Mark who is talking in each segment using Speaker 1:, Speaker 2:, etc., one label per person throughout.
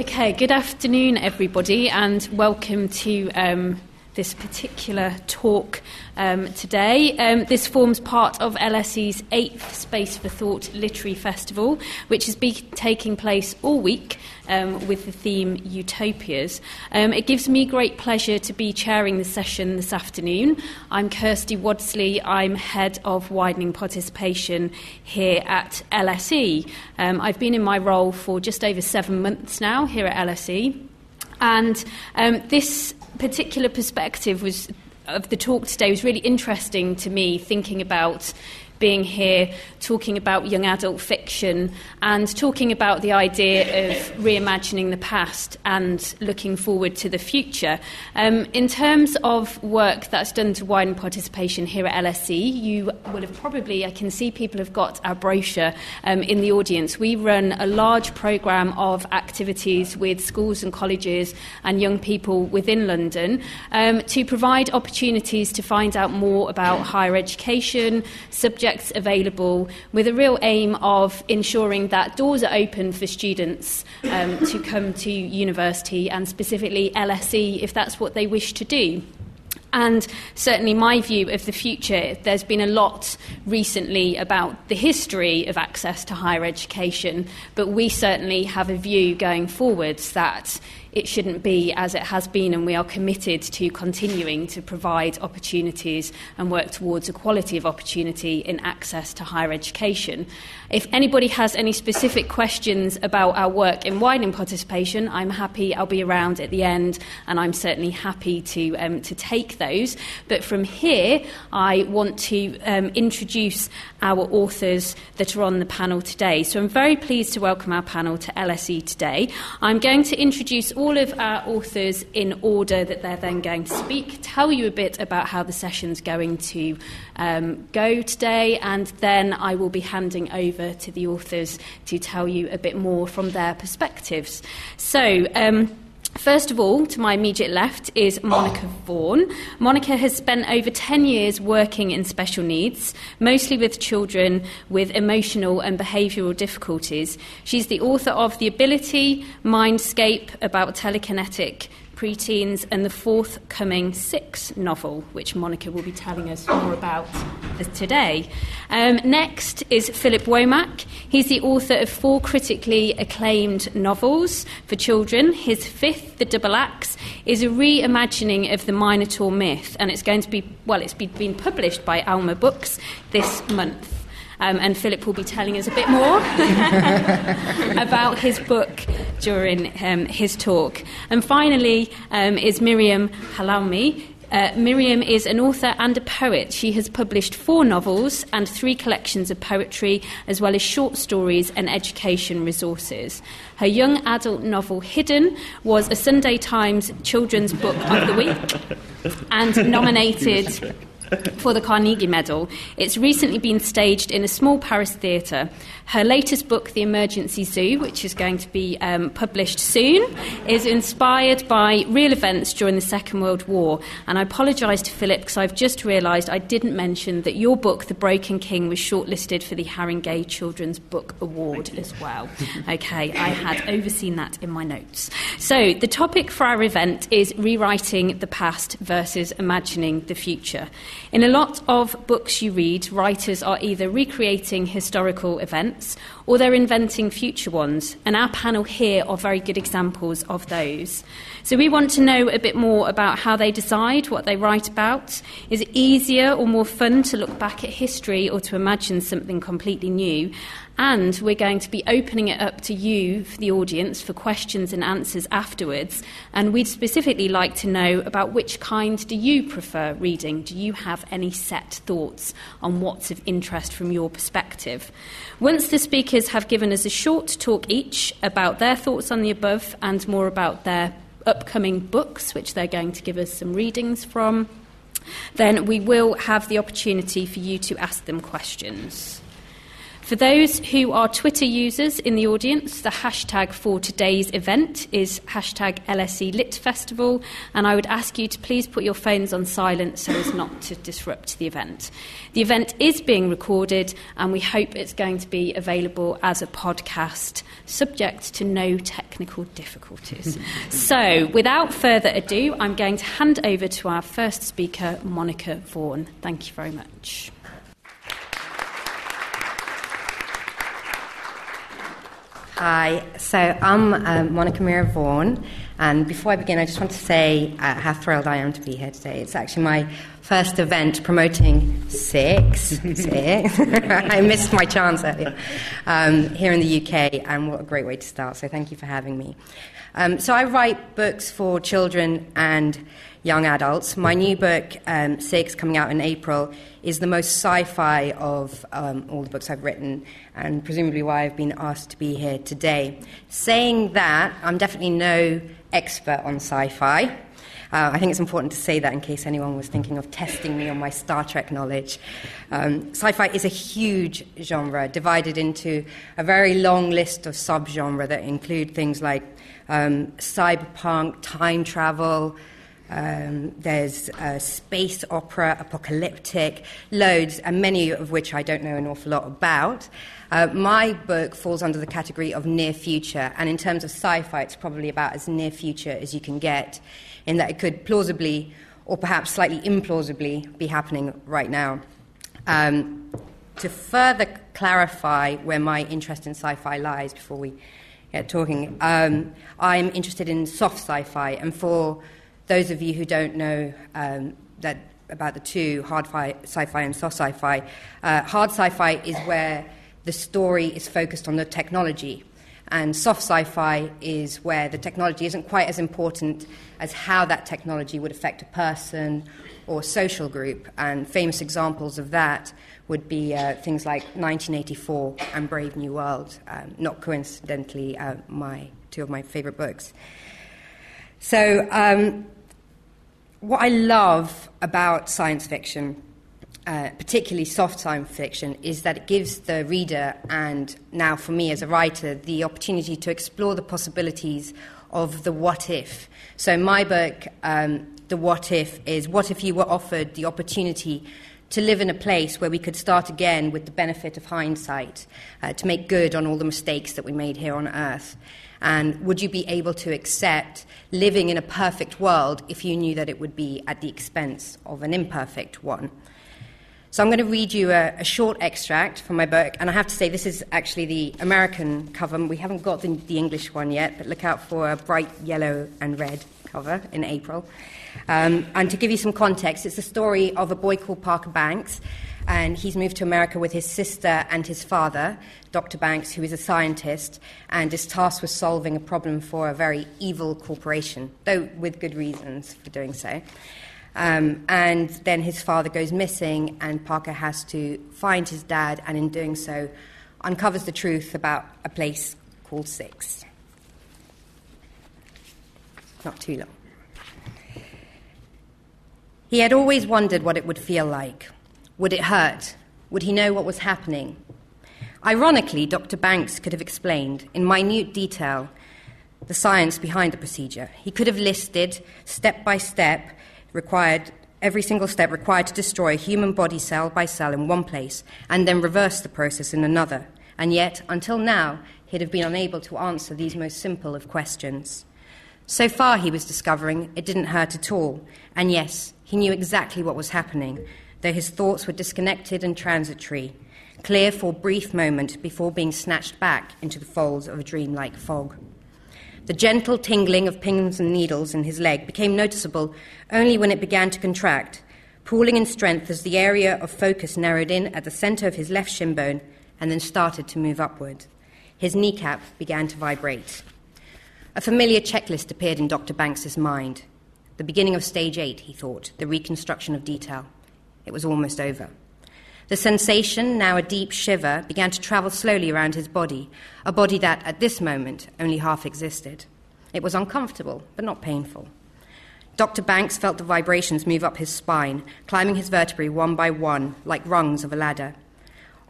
Speaker 1: Okay, good afternoon, everybody, and welcome to um, this particular talk um, today. Um, this forms part of LSE's eighth Space for Thought Literary Festival, which has been taking place all week um, with the theme Utopias. Um, it gives me great pleasure to be chairing the session this afternoon. I'm Kirsty Wadsley, I'm head of widening participation here at LSE. Um, I've been in my role for just over seven months now here at LSE. And um, this particular perspective was of the talk today was really interesting to me, thinking about being here, talking about young adult fiction, and talking about the idea of reimagining the past and looking forward to the future. Um, in terms of work that's done to widen participation here at LSE, you will have probably, I can see people have got our brochure um, in the audience. We run a large programme of activities with schools and colleges and young people within London um, to provide opportunities to find out more about higher education, subject subjects available with a real aim of ensuring that doors are open for students um, to come to university and specifically LSE if that's what they wish to do. And certainly, my view of the future, there's been a lot recently about the history of access to higher education, but we certainly have a view going forwards that it shouldn't be as it has been, and we are committed to continuing to provide opportunities and work towards equality of opportunity in access to higher education. If anybody has any specific questions about our work in widening participation, I'm happy, I'll be around at the end, and I'm certainly happy to, um, to take those. But from here, I want to um, introduce our authors that are on the panel today. So I'm very pleased to welcome our panel to LSE today. I'm going to introduce all of our authors in order that they're then going to speak, tell you a bit about how the session's going to um, go today, and then I will be handing over to the authors to tell you a bit more from their perspectives. So, um, First of all, to my immediate left is Monica ah. Vaughan. Monica has spent over 10 years working in special needs, mostly with children with emotional and behavioural difficulties. She's the author of The Ability, Mindscape about telekinetic preteens, and the forthcoming Six novel, which Monica will be telling us more about today. Um, next is Philip Womack. He's the author of four critically acclaimed novels for children. His fifth, The Double Axe, is a reimagining of the Minotaur myth, and it's going to be, well, it's been published by Alma Books this month. Um, and Philip will be telling us a bit more about his book during um, his talk. And finally um, is Miriam Halahmy. Uh, Miriam is an author and a poet. She has published four novels and three collections of poetry, as well as short stories and education resources. Her young adult novel, Hidden, was a Sunday Times Children's Book of the Week and nominated for the Carnegie Medal. It's recently been staged in a small Paris theatre. Her latest book, The Emergency Zoo, which is going to be um, published soon, is inspired by real events during the Second World War. And I apologise to Philip because I've just realised I didn't mention that your book, The Broken King, was shortlisted for the Haringey Children's Book Award as well. Okay, I had overseen that in my notes. So, the topic for our event is rewriting the past versus imagining the future. In a lot of books you read, writers are either recreating historical events or they're inventing future ones, and our panel here are very good examples of those. So we want to know a bit more about how they decide what they write about. Is it easier or more fun to look back at history or to imagine something completely new? And we're going to be opening it up to you, the audience, for questions and answers afterwards. And we'd specifically like to know about which kind do you prefer reading? Do you have any set thoughts on what's of interest from your perspective? Once the speakers have given us a short talk each about their thoughts on the above and more about their upcoming books, which they're going to give us some readings from, then we will have the opportunity for you to ask them questions. For those who are Twitter users in the audience, the hashtag for today's event is hashtag LSE Lit Festival, and I would ask you to please put your phones on silent so as not to disrupt the event. The event is being recorded, and we hope it's going to be available as a podcast, subject to no technical difficulties. so, without further ado, I'm going to hand over to our first speaker, Monica Vaughan. Thank you very much.
Speaker 2: Hi, so I'm um, Monica Mira Vaughan, and before I begin, I just want to say uh, how thrilled I am to be here today. It's actually my first event promoting Six. six. I missed my chance earlier um, here in the UK, and what a great way to start. So thank you for having me. Um, so I write books for children and young adults. My new book, um, Six, coming out in April, is the most sci fi of um, all the books I've written, and presumably why I've been asked to be here today. Saying that, I'm definitely no expert on sci fi. Uh, I think it's important to say that in case anyone was thinking of testing me on my Star Trek knowledge. Um, sci fi is a huge genre, divided into a very long list of subgenre that include things like um, cyberpunk, time travel, um, there's space opera, apocalyptic, loads, and many of which I don't know an awful lot about. Uh, my book falls under the category of near future, and in terms of sci fi, it's probably about as near future as you can get, in that it could plausibly, or perhaps slightly implausibly, be happening right now. Um, to further clarify where my interest in sci fi lies before we get talking, um, I'm interested in soft sci fi, and for those of you who don't know um, that about the two, hard sci-fi and soft sci-fi, uh, hard sci-fi is where the story is focused on the technology, and soft sci-fi is where the technology isn't quite as important as how that technology would affect a person or social group. And famous examples of that would be uh, things like 1984 and Brave New World, um, not coincidentally, uh, my two of my favorite books. So. Um, what I love about science fiction, uh, particularly soft science fiction, is that it gives the reader, and now for me as a writer, the opportunity to explore the possibilities of the what if. So, in my book, um, The What If, is what if you were offered the opportunity to live in a place where we could start again with the benefit of hindsight, uh, to make good on all the mistakes that we made here on Earth. And would you be able to accept living in a perfect world if you knew that it would be at the expense of an imperfect one? So I'm going to read you a, a, short extract from my book, and I have to say this is actually the American cover. We haven't got the, the English one yet, but look out for a bright yellow and red cover in April. Um, and to give you some context, it's the story of a boy called Parker Banks, and he's moved to America with his sister and his father, Dr. Banks, who is a scientist and is tasked with solving a problem for a very evil corporation, though with good reasons for doing so. Um, and then his father goes missing, and Parker has to find his dad, and in doing so, uncovers the truth about a place called Six. Not too long. He had always wondered what it would feel like would it hurt? Would he know what was happening? Ironically, Dr. Banks could have explained in minute detail the science behind the procedure. He could have listed step by step required every single step required to destroy a human body cell by cell in one place and then reverse the process in another. And yet, until now, he'd have been unable to answer these most simple of questions. So far, he was discovering it didn't hurt at all. And yes, he knew exactly what was happening, though his thoughts were disconnected and transitory, clear for a brief moment before being snatched back into the folds of a dreamlike fog. The gentle tingling of pins and needles in his leg became noticeable only when it began to contract, pooling in strength as the area of focus narrowed in at the center of his left shin bone and then started to move upward. His kneecap began to vibrate. A familiar checklist appeared in Dr. Banks's mind. The beginning of stage eight, he thought, the reconstruction of detail. It was almost over. The sensation, now a deep shiver, began to travel slowly around his body, a body that, at this moment, only half existed. It was uncomfortable, but not painful. Dr. Banks felt the vibrations move up his spine, climbing his vertebrae one by one, like rungs of a ladder.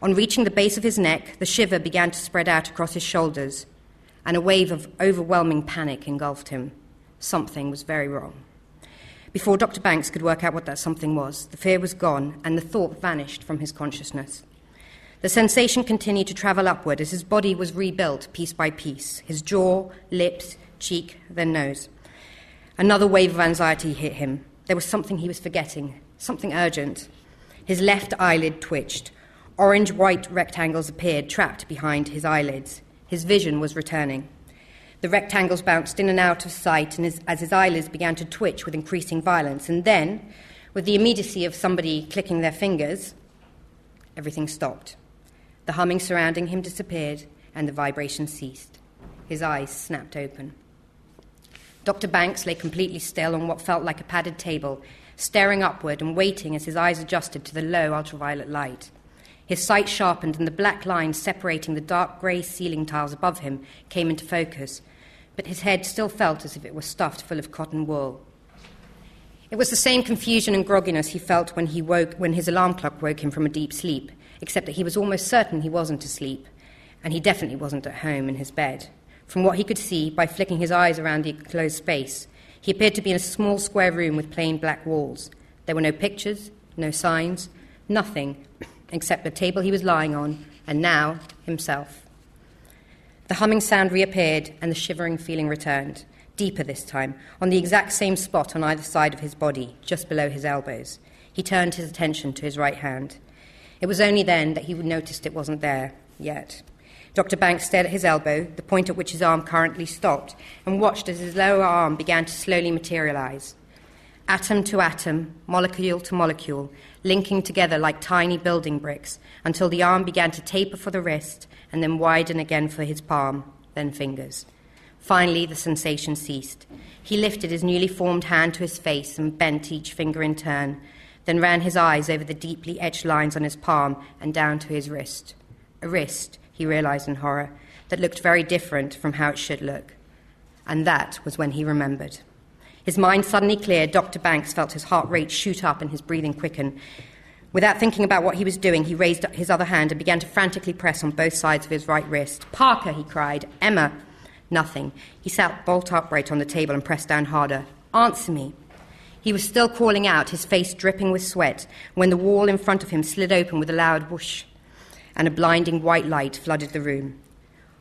Speaker 2: On reaching the base of his neck, the shiver began to spread out across his shoulders, and a wave of overwhelming panic engulfed him. Something was very wrong. Before Dr. Banks could work out what that something was, the fear was gone and the thought vanished from his consciousness. The sensation continued to travel upward as his body was rebuilt piece by piece his jaw, lips, cheek, then nose. Another wave of anxiety hit him. There was something he was forgetting, something urgent. His left eyelid twitched. Orange white rectangles appeared, trapped behind his eyelids. His vision was returning. The rectangles bounced in and out of sight and his, as his eyelids began to twitch with increasing violence. And then, with the immediacy of somebody clicking their fingers, everything stopped. The humming surrounding him disappeared and the vibration ceased. His eyes snapped open. Dr. Banks lay completely still on what felt like a padded table, staring upward and waiting as his eyes adjusted to the low ultraviolet light. His sight sharpened, and the black lines separating the dark grey ceiling tiles above him came into focus, but his head still felt as if it were stuffed full of cotton wool. It was the same confusion and grogginess he felt when he woke when his alarm clock woke him from a deep sleep, except that he was almost certain he wasn't asleep, and he definitely wasn't at home in his bed. From what he could see by flicking his eyes around the enclosed space, he appeared to be in a small square room with plain black walls. There were no pictures, no signs, nothing except the table he was lying on, and now himself. The humming sound reappeared, and the shivering feeling returned, deeper this time, on the exact same spot on either side of his body, just below his elbows. He turned his attention to his right hand. It was only then that he noticed it wasn't there yet. Dr. Banks stared at his elbow, the point at which his arm currently stopped, and watched as his lower arm began to slowly materialize. Atom to atom, molecule to molecule, linking together like tiny building bricks, until the arm began to taper for the wrist and then widen again for his palm, then fingers. Finally, the sensation ceased. He lifted his newly formed hand to his face and bent each finger in turn, then ran his eyes over the deeply etched lines on his palm and down to his wrist. A wrist, he realized in horror, that looked very different from how it should look. And that was when he remembered. His mind suddenly cleared. Dr. Banks felt his heart rate shoot up and his breathing quicken. Without thinking about what he was doing, he raised his other hand and began to frantically press on both sides of his right wrist. Parker, he cried. Emma. Nothing. He sat bolt upright on the table and pressed down harder. Answer me. He was still calling out, his face dripping with sweat, when the wall in front of him slid open with a loud whoosh, and a blinding white light flooded the room.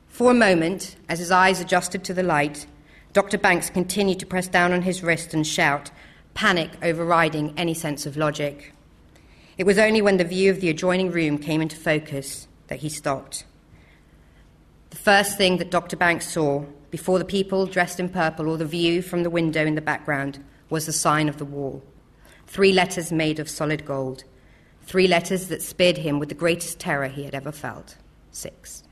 Speaker 2: For a moment, as his eyes adjusted to the light, Dr. Banks continued to press down on his wrist and shout, panic overriding any sense of logic. It was only when the view of the adjoining room came into focus that he stopped. The first thing that Dr. Banks saw, before the people dressed in purple or the view from the window in the background, was the sign of the wall. Three letters made of solid gold. Three letters that speared him with the greatest terror he had ever felt. Six.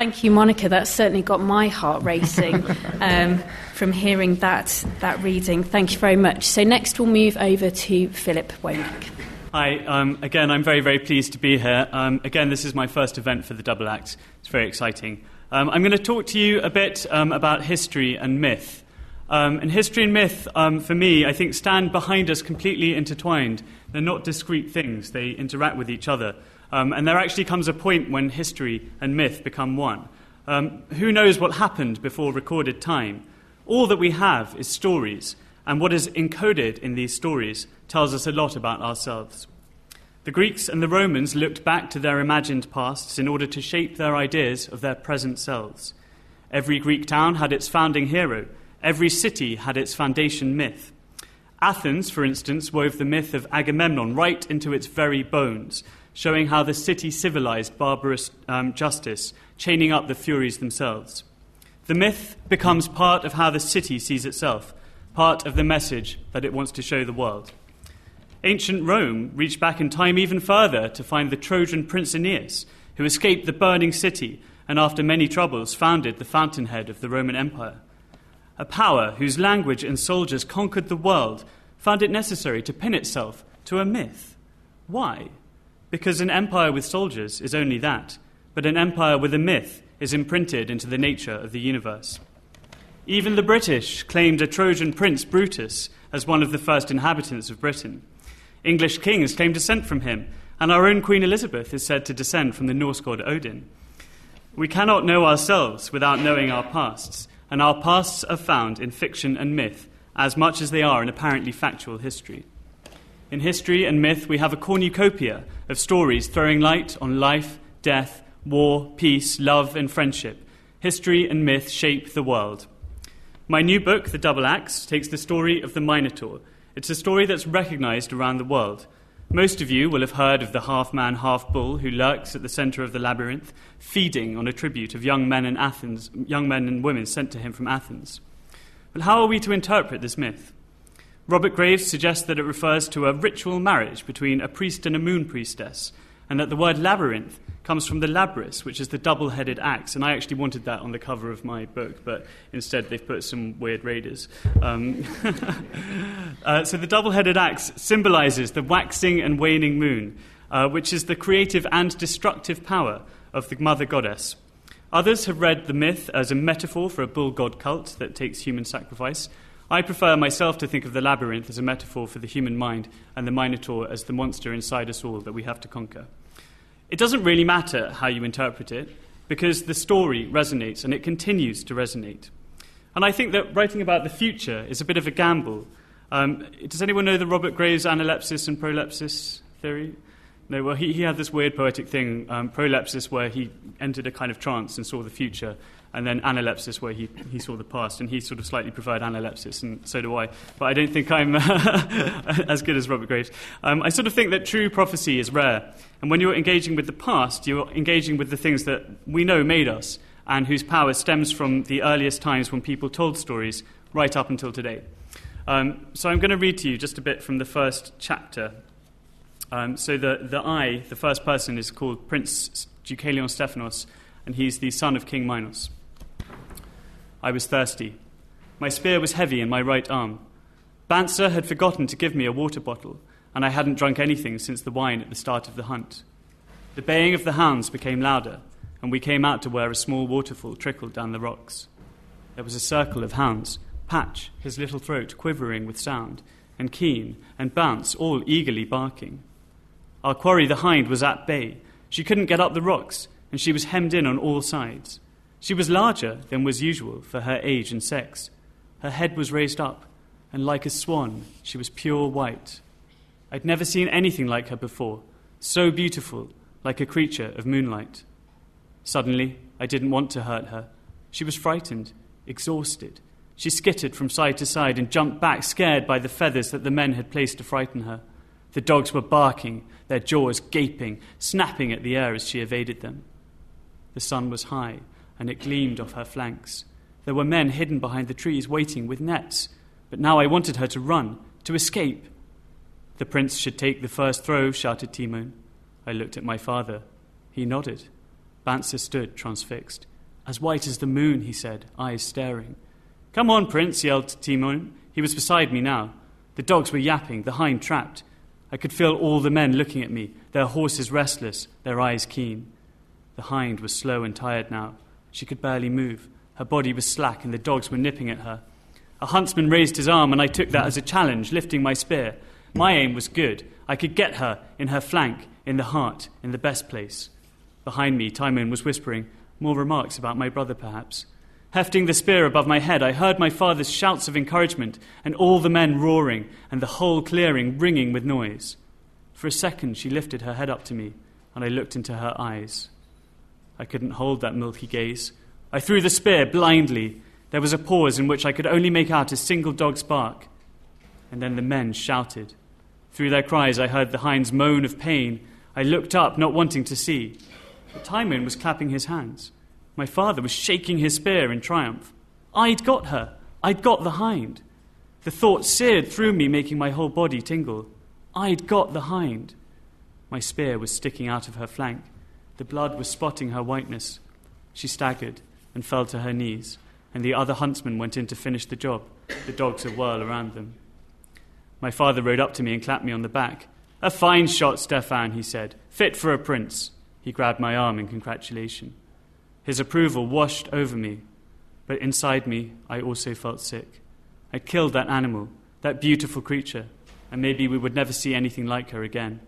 Speaker 1: Thank you, Monica. That certainly got my heart racing um, from hearing that, that reading. Thank you very much. So, next we'll move over to Philip Womack.
Speaker 3: Hi, um, again, I'm very, very pleased to be here. Um, again, this is my first event for the Double Axe. It's very exciting. Um, I'm going to talk to you a bit um, about history and myth. Um, and history and myth, um, for me, I think stand behind us completely intertwined. They're not discrete things, they interact with each other. Um, and there actually comes a point when history and myth become one. Um, who knows what happened before recorded time? All that we have is stories, and what is encoded in these stories tells us a lot about ourselves. The Greeks and the Romans looked back to their imagined pasts in order to shape their ideas of their present selves. Every Greek town had its founding hero, every city had its foundation myth. Athens, for instance, wove the myth of Agamemnon right into its very bones showing how the city civilized barbarous um, justice, chaining up the Furies themselves. The myth becomes part of how the city sees itself, part of the message that it wants to show the world. Ancient Rome reached back in time even further to find the Trojan prince Aeneas, who escaped the burning city and, after many troubles, founded the fountainhead of the Roman Empire. A power whose language and soldiers conquered the world found it necessary to pin itself to a myth. Why? Because an empire with soldiers is only that, but an empire with a myth is imprinted into the nature of the universe. Even the British claimed a Trojan prince, Brutus, as one of the first inhabitants of Britain. English kings claim descent from him, and our own Queen Elizabeth is said to descend from the Norse god Odin. We cannot know ourselves without knowing our pasts, and our pasts are found in fiction and myth as much as they are in apparently factual history. In history and myth, we have a cornucopia of stories throwing light on life, death, war, peace, love, and friendship. History and myth shape the world. My new book, The Double Axe, takes the story of the Minotaur. It's a story that's recognized around the world. Most of you will have heard of the half man, half bull who lurks at the center of the labyrinth, feeding on a tribute of young men, in Athens, young men and women sent to him from Athens. But how are we to interpret this myth? Robert Graves suggests that it refers to a ritual marriage between a priest and a moon priestess, and that the word labyrinth comes from the labrys, which is the double headed axe. And I actually wanted that on the cover of my book, but instead they've put some weird raiders. Um, uh, so the double headed axe symbolizes the waxing and waning moon, uh, which is the creative and destructive power of the mother goddess. Others have read the myth as a metaphor for a bull god cult that takes human sacrifice. I prefer myself to think of the labyrinth as a metaphor for the human mind and the Minotaur as the monster inside us all that we have to conquer. It doesn't really matter how you interpret it because the story resonates and it continues to resonate. And I think that writing about the future is a bit of a gamble. Um, does anyone know the Robert Graves analepsis and prolepsis theory? No, well, he, he had this weird poetic thing, um, prolepsis, where he entered a kind of trance and saw the future, and then analepsis, where he, he saw the past, and he sort of slightly preferred analepsis, and so do I. But I don't think I'm as good as Robert Graves. Um, I sort of think that true prophecy is rare, and when you're engaging with the past, you're engaging with the things that we know made us, and whose power stems from the earliest times when people told stories right up until today. Um, so I'm going to read to you just a bit from the first chapter um, so the, the I, the first person, is called Prince Deucalion Stephanos, and he's the son of King Minos. I was thirsty. My spear was heavy in my right arm. Banzer had forgotten to give me a water bottle, and I hadn't drunk anything since the wine at the start of the hunt. The baying of the hounds became louder, and we came out to where a small waterfall trickled down the rocks. There was a circle of hounds, Patch, his little throat quivering with sound, and Keen and Bounce all eagerly barking. Our quarry, the hind, was at bay. She couldn't get up the rocks, and she was hemmed in on all sides. She was larger than was usual for her age and sex. Her head was raised up, and like a swan, she was pure white. I'd never seen anything like her before, so beautiful, like a creature of moonlight. Suddenly, I didn't want to hurt her. She was frightened, exhausted. She skittered from side to side and jumped back, scared by the feathers that the men had placed to frighten her. The dogs were barking, their jaws gaping, snapping at the air as she evaded them. The sun was high, and it gleamed off her flanks. There were men hidden behind the trees waiting with nets, but now I wanted her to run, to escape. The prince should take the first throw, shouted Timon. I looked at my father. He nodded. Banzer stood transfixed. As white as the moon, he said, eyes staring. Come on, prince, yelled Timon. He was beside me now. The dogs were yapping, the hind trapped. I could feel all the men looking at me, their horses restless, their eyes keen. The hind was slow and tired now. She could barely move. Her body was slack, and the dogs were nipping at her. A huntsman raised his arm, and I took that as a challenge, lifting my spear. My aim was good. I could get her in her flank, in the heart, in the best place. Behind me, Timon was whispering, more remarks about my brother, perhaps. Hefting the spear above my head, I heard my father's shouts of encouragement, and all the men roaring, and the whole clearing ringing with noise. For a second, she lifted her head up to me, and I looked into her eyes. I couldn't hold that milky gaze. I threw the spear blindly. There was a pause in which I could only make out a single dog's bark. And then the men shouted. Through their cries, I heard the hind's moan of pain. I looked up, not wanting to see. But Timon was clapping his hands. My father was shaking his spear in triumph. I'd got her. I'd got the hind. The thought seared through me, making my whole body tingle. I'd got the hind. My spear was sticking out of her flank. The blood was spotting her whiteness. She staggered and fell to her knees, and the other huntsmen went in to finish the job, the dogs a whirl around them. My father rode up to me and clapped me on the back. A fine shot, Stefan, he said. Fit for a prince. He grabbed my arm in congratulation. His approval washed over me. but inside me, I also felt sick. I killed that animal, that beautiful creature, and maybe we would never see anything like her again.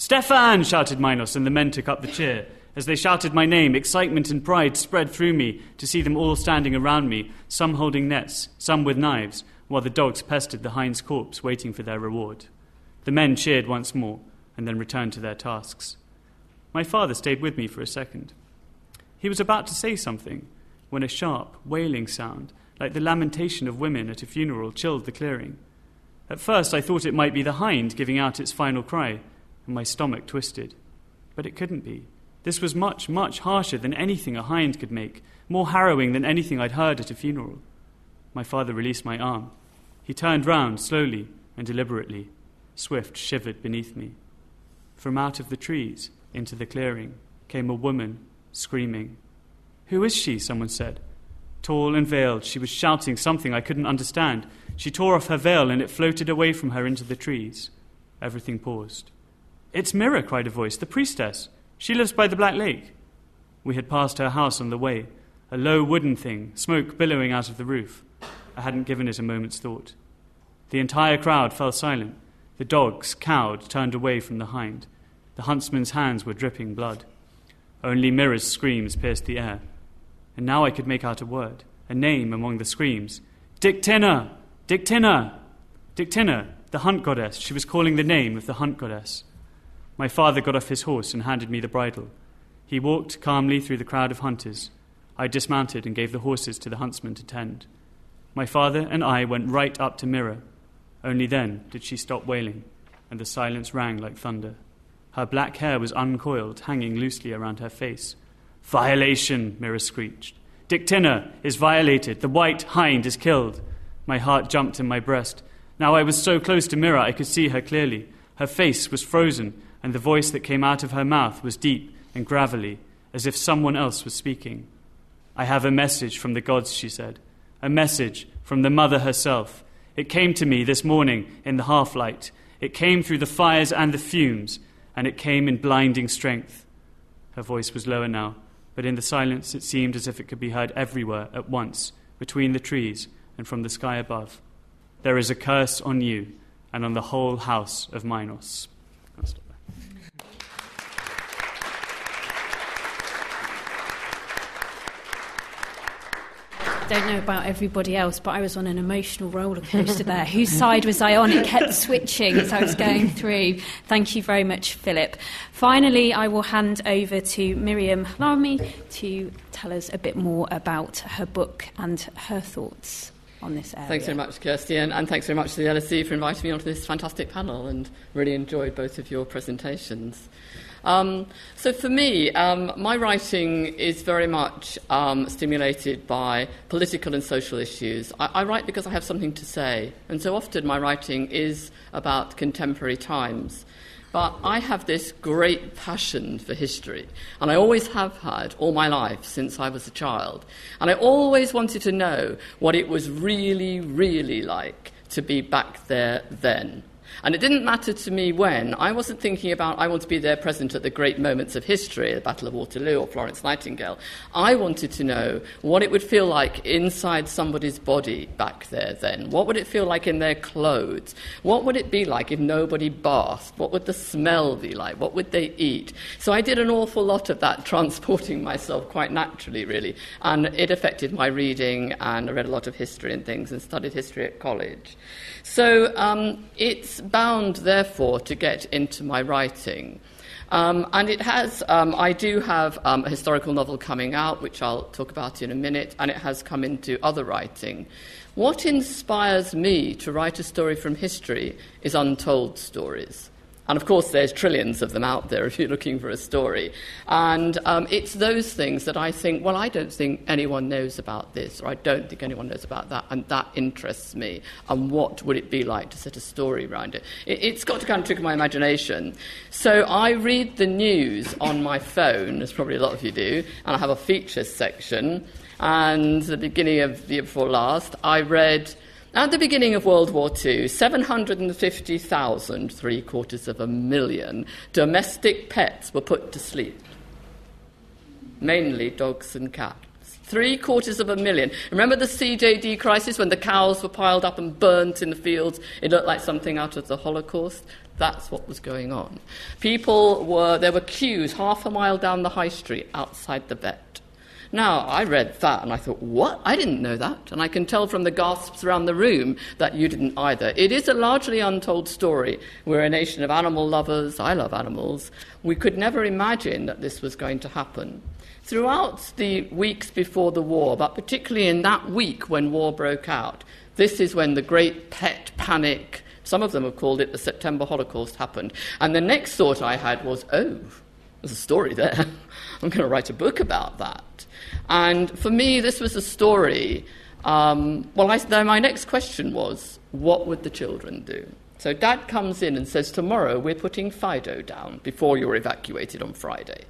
Speaker 3: Stefan! shouted Minos, and the men took up the cheer. As they shouted my name, excitement and pride spread through me to see them all standing around me, some holding nets, some with knives, while the dogs pestered the hind's corpse, waiting for their reward. The men cheered once more, and then returned to their tasks. My father stayed with me for a second. He was about to say something when a sharp, wailing sound, like the lamentation of women at a funeral, chilled the clearing. At first, I thought it might be the hind giving out its final cry, and my stomach twisted. But it couldn't be. This was much, much harsher than anything a hind could make, more harrowing than anything I'd heard at a funeral. My father released my arm. He turned round slowly and deliberately. Swift shivered beneath me. From out of the trees into the clearing came a woman screaming. Who is she? someone said. Tall and veiled, she was shouting something I couldn't understand. She tore off her veil and it floated away from her into the trees. Everything paused. It's Mira, cried a voice, the priestess. She lives by the Black Lake. We had passed her house on the way, a low wooden thing, smoke billowing out of the roof. I hadn't given it a moment's thought. The entire crowd fell silent. The dogs, cowed, turned away from the hind. The huntsman's hands were dripping blood. Only Mira's screams pierced the air. And now I could make out a word, a name among the screams. Dictynna! Dictynna! Dictynna, the hunt goddess. She was calling the name of the hunt goddess. My father got off his horse and handed me the bridle. He walked calmly through the crowd of hunters. I dismounted and gave the horses to the huntsman to tend. My father and I went right up to Mira. Only then did she stop wailing, and the silence rang like thunder. Her black hair was uncoiled, hanging loosely around her face. Violation, Mira screeched. Dictynna is violated. The white hind is killed. My heart jumped in my breast. Now I was so close to Mira I could see her clearly. Her face was frozen, and the voice that came out of her mouth was deep and gravelly, as if someone else was speaking. I have a message from the gods, she said, a message from the mother herself. It came to me this morning in the half light. It came through the fires and the fumes, and it came in blinding strength. Her voice was lower now, but in the silence it seemed as if it could be heard everywhere at once, between the trees and from the sky above. There is a curse on you and on the whole house of Minos.
Speaker 1: Don't know about everybody else, but I was on an emotional roller coaster there. Whose side was I on? It kept switching as I was going through. Thank you very much, Philip. Finally, I will hand over to Miriam Halahmy to tell us a bit more about her book and her thoughts on this area.
Speaker 4: Thanks very much, Kirsty, and, and, thanks very much to the LSE for inviting me onto this fantastic panel and really enjoyed both of your presentations. Um, so for me, um, my writing is very much um, stimulated by political and social issues. I, I, write because I have something to say, and so often my writing is about contemporary times. But I have this great passion for history, and I always have had all my life since I was a child. And I always wanted to know what it was really, really like to be back there then. And it didn't matter to me when. I wasn't thinking about, I want to be there present at the great moments of history, the Battle of Waterloo or Florence Nightingale. I wanted to know what it would feel like inside somebody's body back there then. What would it feel like in their clothes? What would it be like if nobody bathed? What would the smell be like? What would they eat? So I did an awful lot of that, transporting myself quite naturally, really. And it affected my reading, and I read a lot of history and things and studied history at college. So um, it's bound, therefore, to get into my writing. Um, and it has, um, I do have um, a historical novel coming out, which I'll talk about in a minute, and it has come into other writing. What inspires me to write a story from history is untold stories. And of course, there's trillions of them out there if you're looking for a story. And um, it's those things that I think, well, I don't think anyone knows about this, or I don't think anyone knows about that, and that interests me. And what would it be like to set a story around it? it it's got to kind of trigger my imagination. So I read the news on my phone, as probably a lot of you do, and I have a features section. And the beginning of the year before last, I read at the beginning of World War II, 750,000, three quarters of a million, domestic pets were put to sleep, mainly dogs and cats. Three quarters of a million. Remember the CJD crisis when the cows were piled up and burnt in the fields? It looked like something out of the Holocaust. That's what was going on. People were, there were queues half a mile down the high street outside the vet. Now, I read that and I thought, what? I didn't know that. And I can tell from the gasps around the room that you didn't either. It is a largely untold story. We're a nation of animal lovers. I love animals. We could never imagine that this was going to happen. Throughout the weeks before the war, but particularly in that week when war broke out, this is when the great pet panic, some of them have called it the September Holocaust, happened. And the next thought I had was, oh, there's a story there. I'm going to write a book about that. And for me, this was a story. Um, well, I, my next question was, what would the children do? So dad comes in and says, Tomorrow we're putting Fido down before you're evacuated on Friday.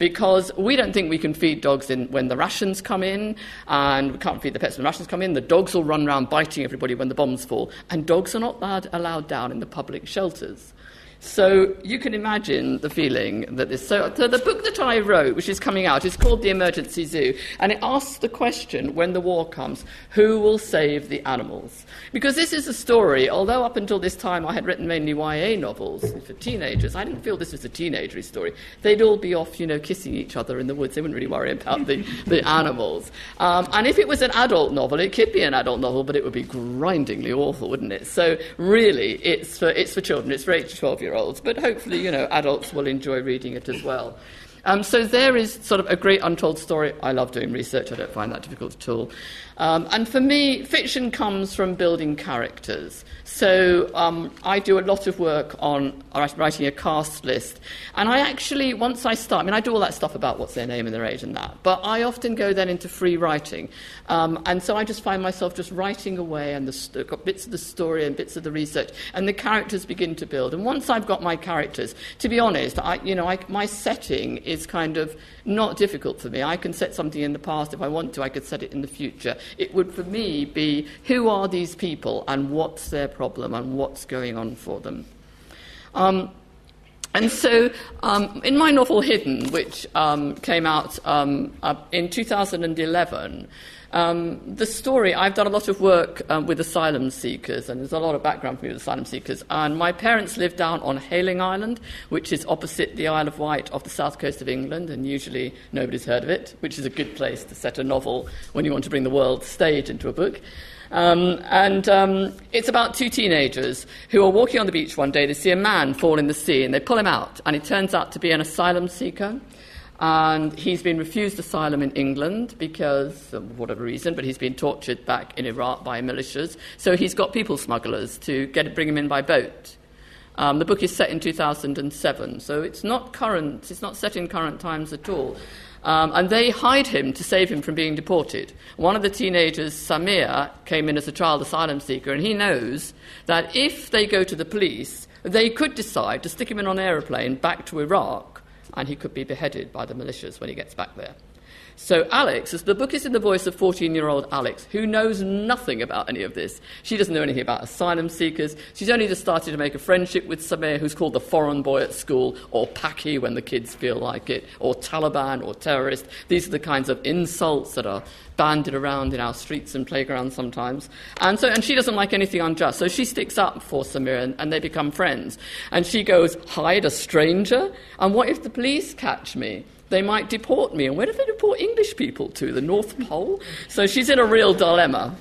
Speaker 4: Because we don't think we can feed dogs in when the rations come in, and we can't feed the pets when the rations come in. The dogs will run around biting everybody when the bombs fall, and dogs are not allowed down in the public shelters. So you can imagine the feeling that this. So, so, the book that I wrote, which is coming out, is called The Emergency Zoo, and it asks the question: When the war comes, who will save the animals? Because this is a story. Although up until this time I had written mainly YA novels for teenagers, I didn't feel this was a teenagery story. They'd all be off, you know, kissing each other in the woods. They wouldn't really worry about the, the animals. Um, and if it was an adult novel, it could be an adult novel, but it would be grindingly awful, wouldn't it? So really, it's for it's for children. It's for eight to twelve year year olds, but hopefully, you know, adults will enjoy reading it as well. Um, so there is sort of a great untold story. I love doing research, I don't find that difficult at all. Um, and for me, fiction comes from building characters. So um, I do a lot of work on writing a cast list. And I actually, once I start, I mean, I do all that stuff about what's their name and their age and that, but I often go then into free writing. Um, and so I just find myself just writing away and the, got bits of the story and bits of the research, and the characters begin to build. And once I've got my characters, to be honest, I, you know, I, my setting is kind of not difficult for me. I can set something in the past if I want to, I could set it in the future. It would, for me, be who are these people and what's their problem and what's going on for them. Um, and so, um, in my novel Hidden, which um, came out um, uh, in 2011, um, the story, I've done a lot of work um, with asylum seekers, and there's a lot of background for me with asylum seekers. And my parents lived down on Hayling Island, which is opposite the Isle of Wight off the south coast of England, and usually nobody's heard of it, which is a good place to set a novel when you want to bring the world stage into a book. Um, and um, it's about two teenagers who are walking on the beach one day. They see a man fall in the sea and they pull him out, and he turns out to be an asylum seeker. And he's been refused asylum in England because of whatever reason, but he's been tortured back in Iraq by militias. So he's got people smugglers to get bring him in by boat. Um, the book is set in 2007, so it's not current, it's not set in current times at all. Um, and they hide him to save him from being deported. One of the teenagers, Samir, came in as a child asylum seeker, and he knows that if they go to the police, they could decide to stick him in an aeroplane back to Iraq and he could be beheaded by the militias when he gets back there. So, Alex, the book is in the voice of 14 year old Alex, who knows nothing about any of this. She doesn't know anything about asylum seekers. She's only just started to make a friendship with Samir, who's called the foreign boy at school, or Paki when the kids feel like it, or Taliban, or terrorist. These are the kinds of insults that are banded around in our streets and playgrounds sometimes. And, so, and she doesn't like anything unjust. So she sticks up for Samir, and, and they become friends. And she goes, Hide a stranger? And what if the police catch me? They might deport me. And where do they deport English people to? The North Pole? So she's in a real dilemma.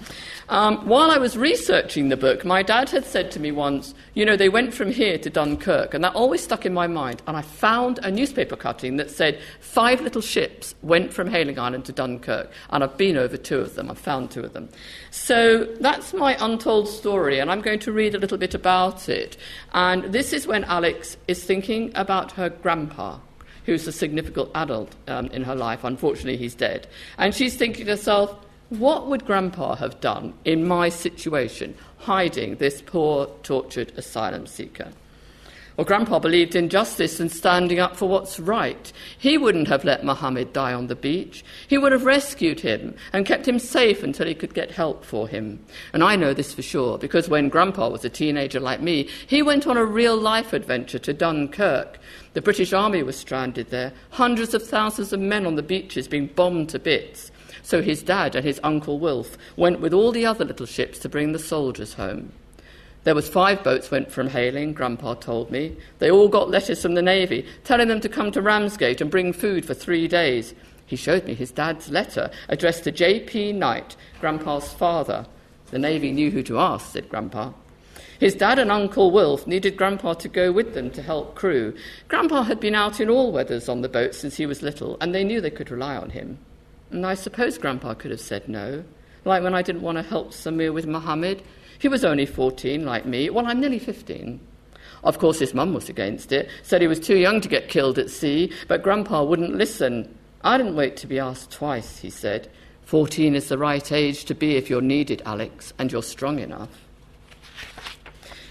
Speaker 4: Um, while I was researching the book, my dad had said to me once, you know, they went from here to Dunkirk, and that always stuck in my mind. And I found a newspaper cutting that said five little ships went from Hayling Island to Dunkirk, and I've been over two of them. I've found two of them. So that's my untold story, and I'm going to read a little bit about it. And this is when Alex is thinking about her grandpa who's a significant adult um, in her life. Unfortunately, he's dead. And she's thinking to herself, what would Grandpa have done in my situation, hiding this poor, tortured asylum seeker? Well, Grandpa believed in justice and standing up for what's right. He wouldn't have let Mohammed die on the beach. He would have rescued him and kept him safe until he could get help for him. And I know this for sure because when Grandpa was a teenager like me, he went on a real life adventure to Dunkirk. The British Army was stranded there, hundreds of thousands of men on the beaches being bombed to bits. So his dad and his uncle Wilf went with all the other little ships to bring the soldiers home. There was five boats went from Hayling, Grandpa told me. They all got letters from the Navy telling them to come to Ramsgate and bring food for three days. He showed me his dad's letter addressed to J.P. Knight, Grandpa's father. The Navy knew who to ask, said Grandpa. His dad and Uncle Wilf needed Grandpa to go with them to help crew. Grandpa had been out in all weathers on the boat since he was little, and they knew they could rely on him. And I suppose Grandpa could have said no, like when I didn't want to help Samir with Mohammed. He was only 14, like me. Well, I'm nearly 15. Of course, his mum was against it, said he was too young to get killed at sea, but Grandpa wouldn't listen. I didn't wait to be asked twice, he said. Fourteen is the right age to be if you're needed, Alex, and you're strong enough.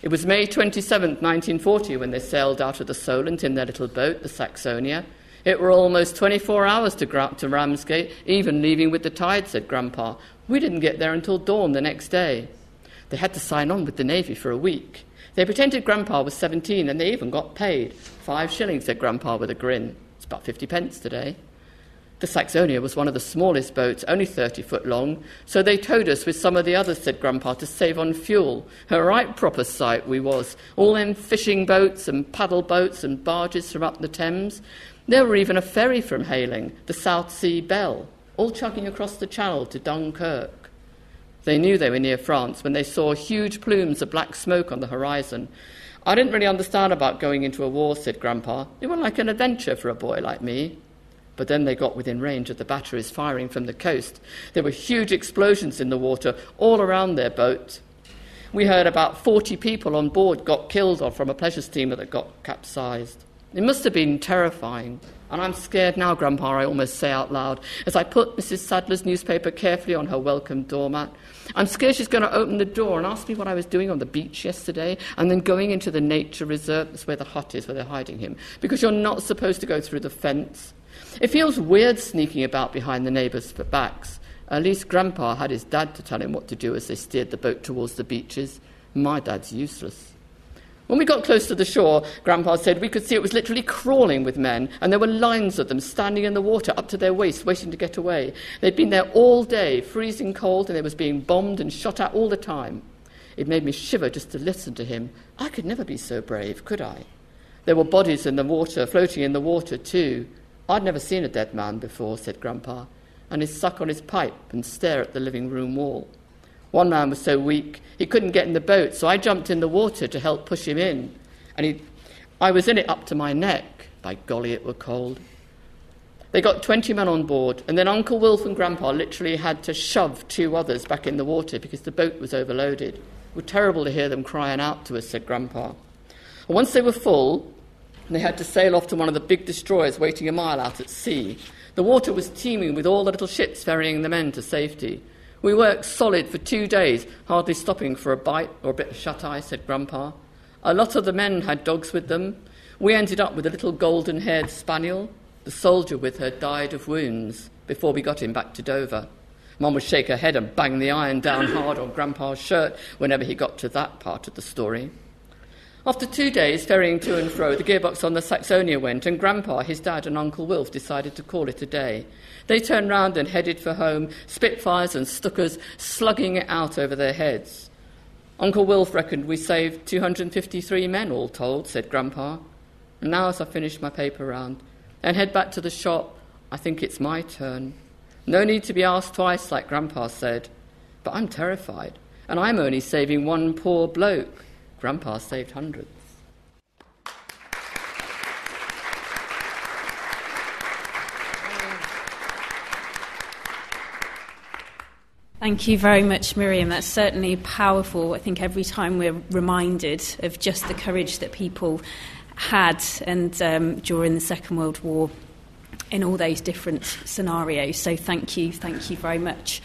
Speaker 4: It was May 27, 1940, when they sailed out of the Solent in their little boat, the Saxonia. It were almost 24 hours to, Gra- to Ramsgate, even leaving with the tide, said Grandpa. We didn't get there until dawn the next day. They had to sign on with the Navy for a week. They pretended Grandpa was 17 and they even got paid. Five shillings, said Grandpa with a grin. It's about 50 pence today. The Saxonia was one of the smallest boats, only 30 foot long, so they towed us with some of the others, said Grandpa, to save on fuel. A right proper sight we was. All them fishing boats and paddle boats and barges from up the Thames. There were even a ferry from Hayling, the South Sea Bell, all chugging across the channel to Dunkirk. They knew they were near France when they saw huge plumes of black smoke on the horizon. I didn't really understand about going into a war, said Grandpa. It was like an adventure for a boy like me. But then they got within range of the batteries firing from the coast. There were huge explosions in the water all around their boat. We heard about 40 people on board got killed or from a pleasure steamer that got capsized. It must have been terrifying. And I'm scared now, Grandpa, I almost say out loud, as I put Mrs. Sadler's newspaper carefully on her welcome doormat. I'm scared she's going to open the door and ask me what I was doing on the beach yesterday and then going into the nature reserve, that's where the hut is, where they're hiding him, because you're not supposed to go through the fence. It feels weird sneaking about behind the neighbours' backs. At least Grandpa had his dad to tell him what to do as they steered the boat towards the beaches. My dad's useless. When we got close to the shore, Grandpa said we could see it was literally crawling with men, and there were lines of them standing in the water up to their waists, waiting to get away. They'd been there all day, freezing cold, and they was being bombed and shot at all the time. It made me shiver just to listen to him. I could never be so brave, could I? There were bodies in the water, floating in the water too. I'd never seen a dead man before, said Grandpa, and he'd suck on his pipe and stare at the living room wall. One man was so weak he couldn't get in the boat, so I jumped in the water to help push him in. And he, I was in it up to my neck. By golly, it were cold. They got 20 men on board, and then Uncle Wilf and Grandpa literally had to shove two others back in the water because the boat was overloaded. It was terrible to hear them crying out to us, said Grandpa. And once they were full, they had to sail off to one of the big destroyers waiting a mile out at sea. The water was teeming with all the little ships ferrying the men to safety. We worked solid for two days, hardly stopping for a bite or a bit of shut eye, said Grandpa. A lot of the men had dogs with them. We ended up with a little golden haired spaniel. The soldier with her died of wounds before we got him back to Dover. Mum would shake her head and bang the iron down hard on Grandpa's shirt whenever he got to that part of the story. After two days ferrying to and fro, the gearbox on the Saxonia went, and Grandpa, his dad, and Uncle Wilf decided to call it a day. They turned round and headed for home, Spitfires and Stukas slugging it out over their heads. Uncle Wilf reckoned we saved 253 men, all told, said Grandpa. And now, as I finish my paper round and head back to the shop, I think it's my turn. No need to be asked twice, like Grandpa said. But I'm terrified, and I'm only saving one poor bloke. Grandpa saved hundreds.
Speaker 1: Thank you very much, Miriam. That's certainly powerful. I think every time we're reminded of just the courage that people had and um, during the Second World War in all those different scenarios. So thank you, thank you very much.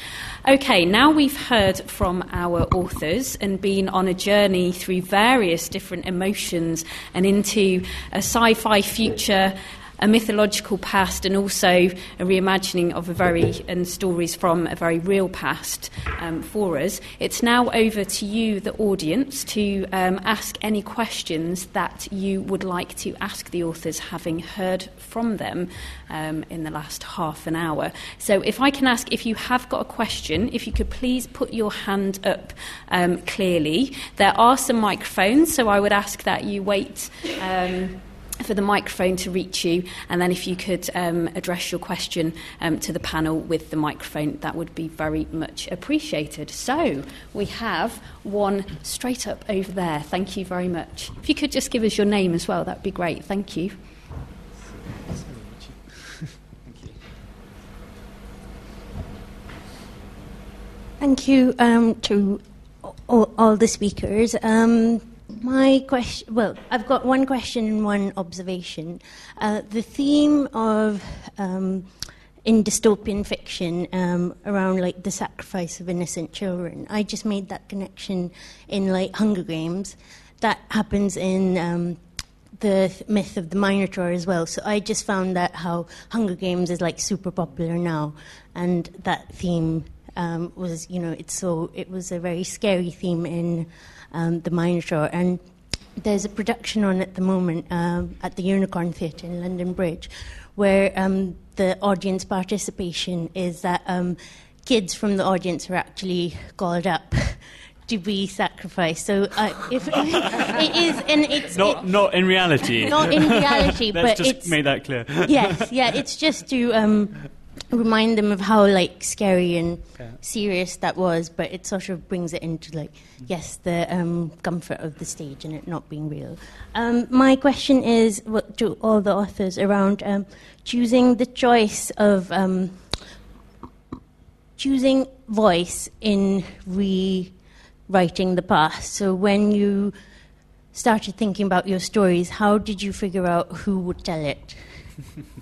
Speaker 1: Okay, now we've heard from our authors and been on a journey through various different emotions and into a sci fi future a mythological past and also a reimagining of a very and stories from a very real past um, for us. It's now over to you, the audience, to um, ask any questions that you would like to ask the authors, having heard from them um, in the last half an hour. So, if I can ask, if you have got a question, if you could please put your hand up um, clearly. There are some microphones, so I would ask that you wait. Um, for the microphone to reach you, and then if you could um, address your question um, to the panel with the microphone, that would be very much appreciated. So, we have one straight up over there. Thank you very much. If you could just give us your name as well, that would be great. Thank you.
Speaker 5: Thank you um, to all, all, the speakers. My question, well, I've got one question and one observation. Uh, the theme of um, in dystopian fiction um, around like the sacrifice of innocent children. I just made that connection in like Hunger Games. That happens in um, the myth of the Minotaur as well. So I just found that how Hunger Games is like super popular now, and that theme um, was, you know, it's so it was a very scary theme in um, the show, and there's a production on at the moment um, at the Unicorn Theatre in London Bridge, where um, the audience participation is that um, kids from the audience are actually called up. to be sacrificed. So uh, if, it is, and it's
Speaker 3: not
Speaker 5: it,
Speaker 3: not in reality.
Speaker 5: Not in reality,
Speaker 3: but
Speaker 5: just it's
Speaker 3: made that clear.
Speaker 5: yes, yeah, it's just to um, remind them of how like scary and yeah. serious that was, but it sort of brings it into like yes, the um, comfort of the stage and it not being real. Um, my question is what, to all the authors around um, choosing the choice of um, choosing voice in rewriting the past. So when you started thinking about your stories, how did you figure out who would tell it?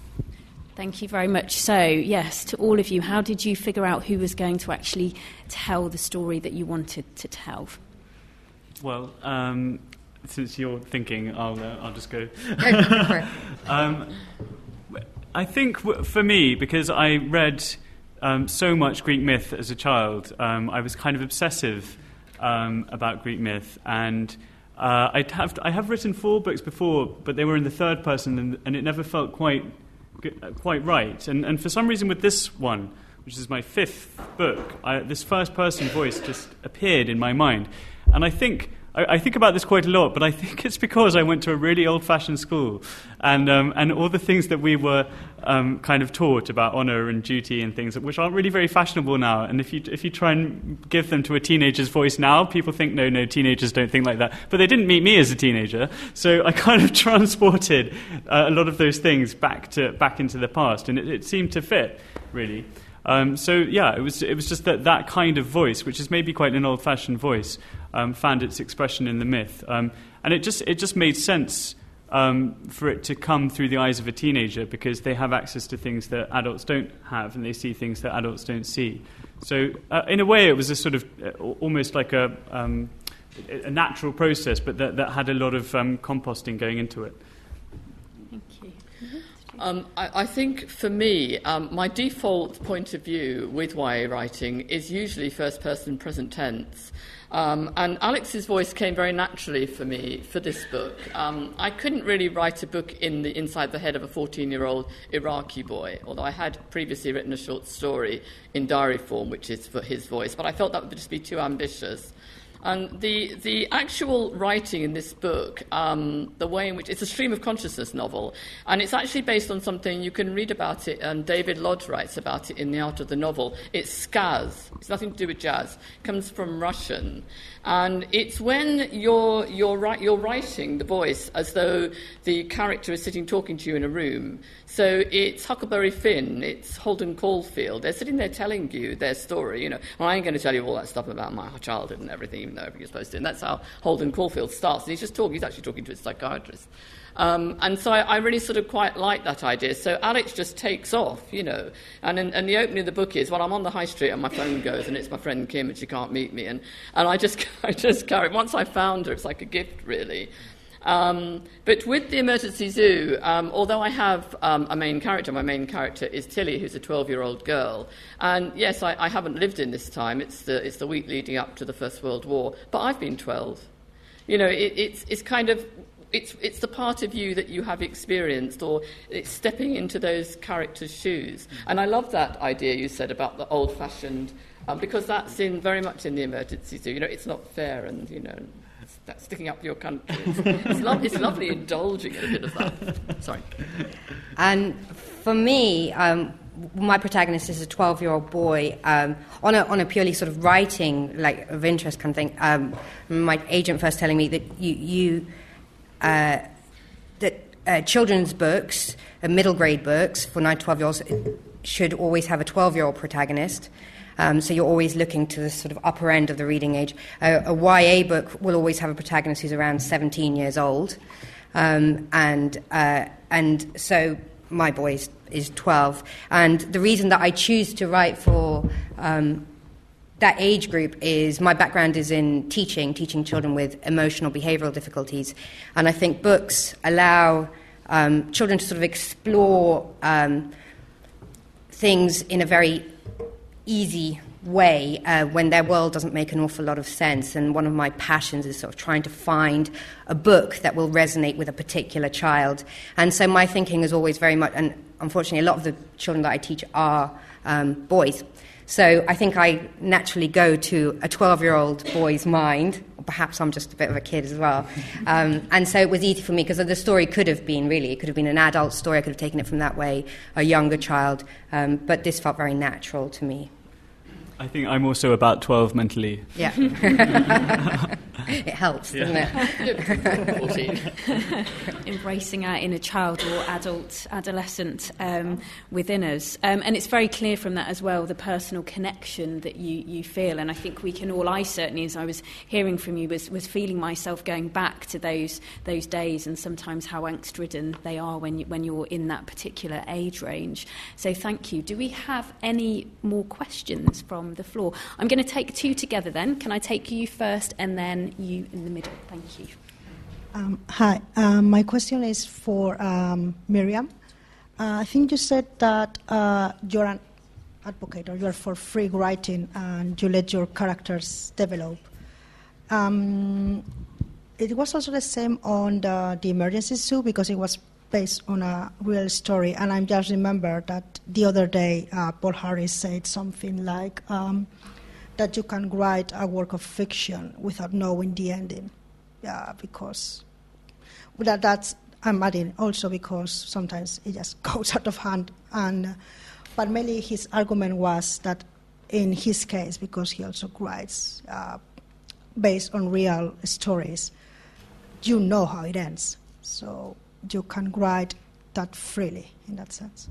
Speaker 1: Thank you very much. So, yes, to all of you, how did you figure out who was going to actually tell the story that you wanted to tell?
Speaker 3: Well, um, since you're thinking, I'll, uh, I'll just go. um, I think w- for me, because I read um, so much Greek myth as a child, um, I was kind of obsessive um, about Greek myth. And uh, I have, I have written four books before, but they were in the third person, and, and it never felt quite Uh, quite right. And, and for some reason, with this one, which is my fifth book, I, this first person voice just appeared in my mind. And I think. I, I think about this quite a lot, but I think it's because I went to a really old fashioned school. And, um, and all the things that we were um, kind of taught about honour and duty and things, which aren't really very fashionable now. And if you, if you try and give them to a teenager's voice now, people think, no, no, teenagers don't think like that. But they didn't meet me as a teenager, so I kind of transported uh, a lot of those things back, to, back into the past, and it, it seemed to fit, really. Um, so yeah, it was it was just that that kind of voice, which is maybe quite an old-fashioned voice, um, found its expression in the myth, um, and it just it just made sense um, for it to come through the eyes of a teenager because they have access to things that adults don't have and they see things that adults don't see. So, uh, in a way, it was a sort of uh, almost like a, um, a natural process, but that, that had a lot of um, composting going into it.
Speaker 4: Um, I, I, think for me, um, my default point of view with YA writing is usually first person present tense. Um, and Alex's voice came very naturally for me for this book. Um, I couldn't really write a book in the inside the head of a 14 year old Iraqi boy, although I had previously written a short story in diary form, which is for his voice, but I felt that would just be too ambitious. And the, the actual writing in this book, um, the way in which it's a stream of consciousness novel, and it's actually based on something you can read about it, and David Lodge writes about it in The Art of the Novel. It's skaz, it's nothing to do with jazz, it comes from Russian. And it's when you're, you're, you're writing the voice as though the character is sitting talking to you in a room. So it's Huckleberry Finn, it's Holden Caulfield. They're sitting there telling you their story. You know, well, I ain't going to tell you all that stuff about my childhood and everything, even though you're supposed to. And that's how Holden Caulfield starts. And he's just talking, he's actually talking to a psychiatrist. Um, and so I, I, really sort of quite like that idea. So Alex just takes off, you know. And, in, and the opening of the book is, well, I'm on the high street and my phone goes and it's my friend Kim and she can't meet me. And, and I, just, I just carry Once I found her, it's like a gift, really. Um, but with the emergency zoo, um, although I have um, a main character, my main character is Tilly, who's a 12 year old girl. And yes, I, I, haven't lived in this time. It's the, it's the week leading up to the First World War. But I've been 12. You know, it, it's, it's kind of it's, it's the part of you that you have experienced, or it's stepping into those characters' shoes. And I love that idea you said about the old fashioned, um, because that's in, very much in the emergency zoo. You know, it's not fair, and, you know, that's sticking up your country. It's, it's, lo- it's lovely indulging in a bit of that. Sorry.
Speaker 2: And for me, um, my protagonist is a 12 year old boy um, on, a, on a purely sort of writing, like of interest kind of thing. Um, my agent first telling me that you, you uh, that uh, children's books, uh, middle grade books for 9 12 year olds should always have a 12 year old protagonist. Um, so you're always looking to the sort of upper end of the reading age. Uh, a YA book will always have a protagonist who's around 17 years old. Um, and, uh, and so my boy is, is, 12. And the reason that I choose to write for um, that age group is my background is in teaching, teaching children with emotional behavioral difficulties. And I think books allow um, children to sort of explore um, things in a very easy way uh, when their world doesn't make an awful lot of sense. And one of my passions is sort of trying to find a book that will resonate with a particular child. And so my thinking is always very much, and unfortunately, a lot of the children that I teach are um, boys. So I think I naturally go to a 12 year old boy's mind. Perhaps I'm just a bit of a kid as well. Um, and so it was easy for me because the story could have been really, it could have been an adult story. I could have taken it from that way, a younger child. Um, but this felt very natural to me.
Speaker 3: I think I'm also about 12 mentally.
Speaker 2: Yeah. it helps, doesn't
Speaker 1: it? Embracing our inner child or adult, adolescent um, within us. Um, and it's very clear from that as well, the personal connection that you, you feel. And I think we can all, I certainly, as I was hearing from you, was, was feeling myself going back to those, those days and sometimes how angst ridden they are when, you, when you're in that particular age range. So thank you. Do we have any more questions from the floor. I'm going to take two together then. Can I take you first and then you in the middle? Thank you.
Speaker 6: Um, hi, um, my question is for um, Miriam. Uh, I think you said that uh, you're an advocate or you're for free writing and you let your characters develop. Um, it was also the same on the, the emergency zoo because it was based on a real story. And I just remember that the other day, uh, Paul Harris said something like um, that you can write a work of fiction without knowing the ending. Yeah, because that, that's I'm adding also because sometimes it just goes out of hand. And uh, but mainly his argument was that in his case, because he also writes uh, based on real stories, you know how it ends. So you can write that freely in that sense.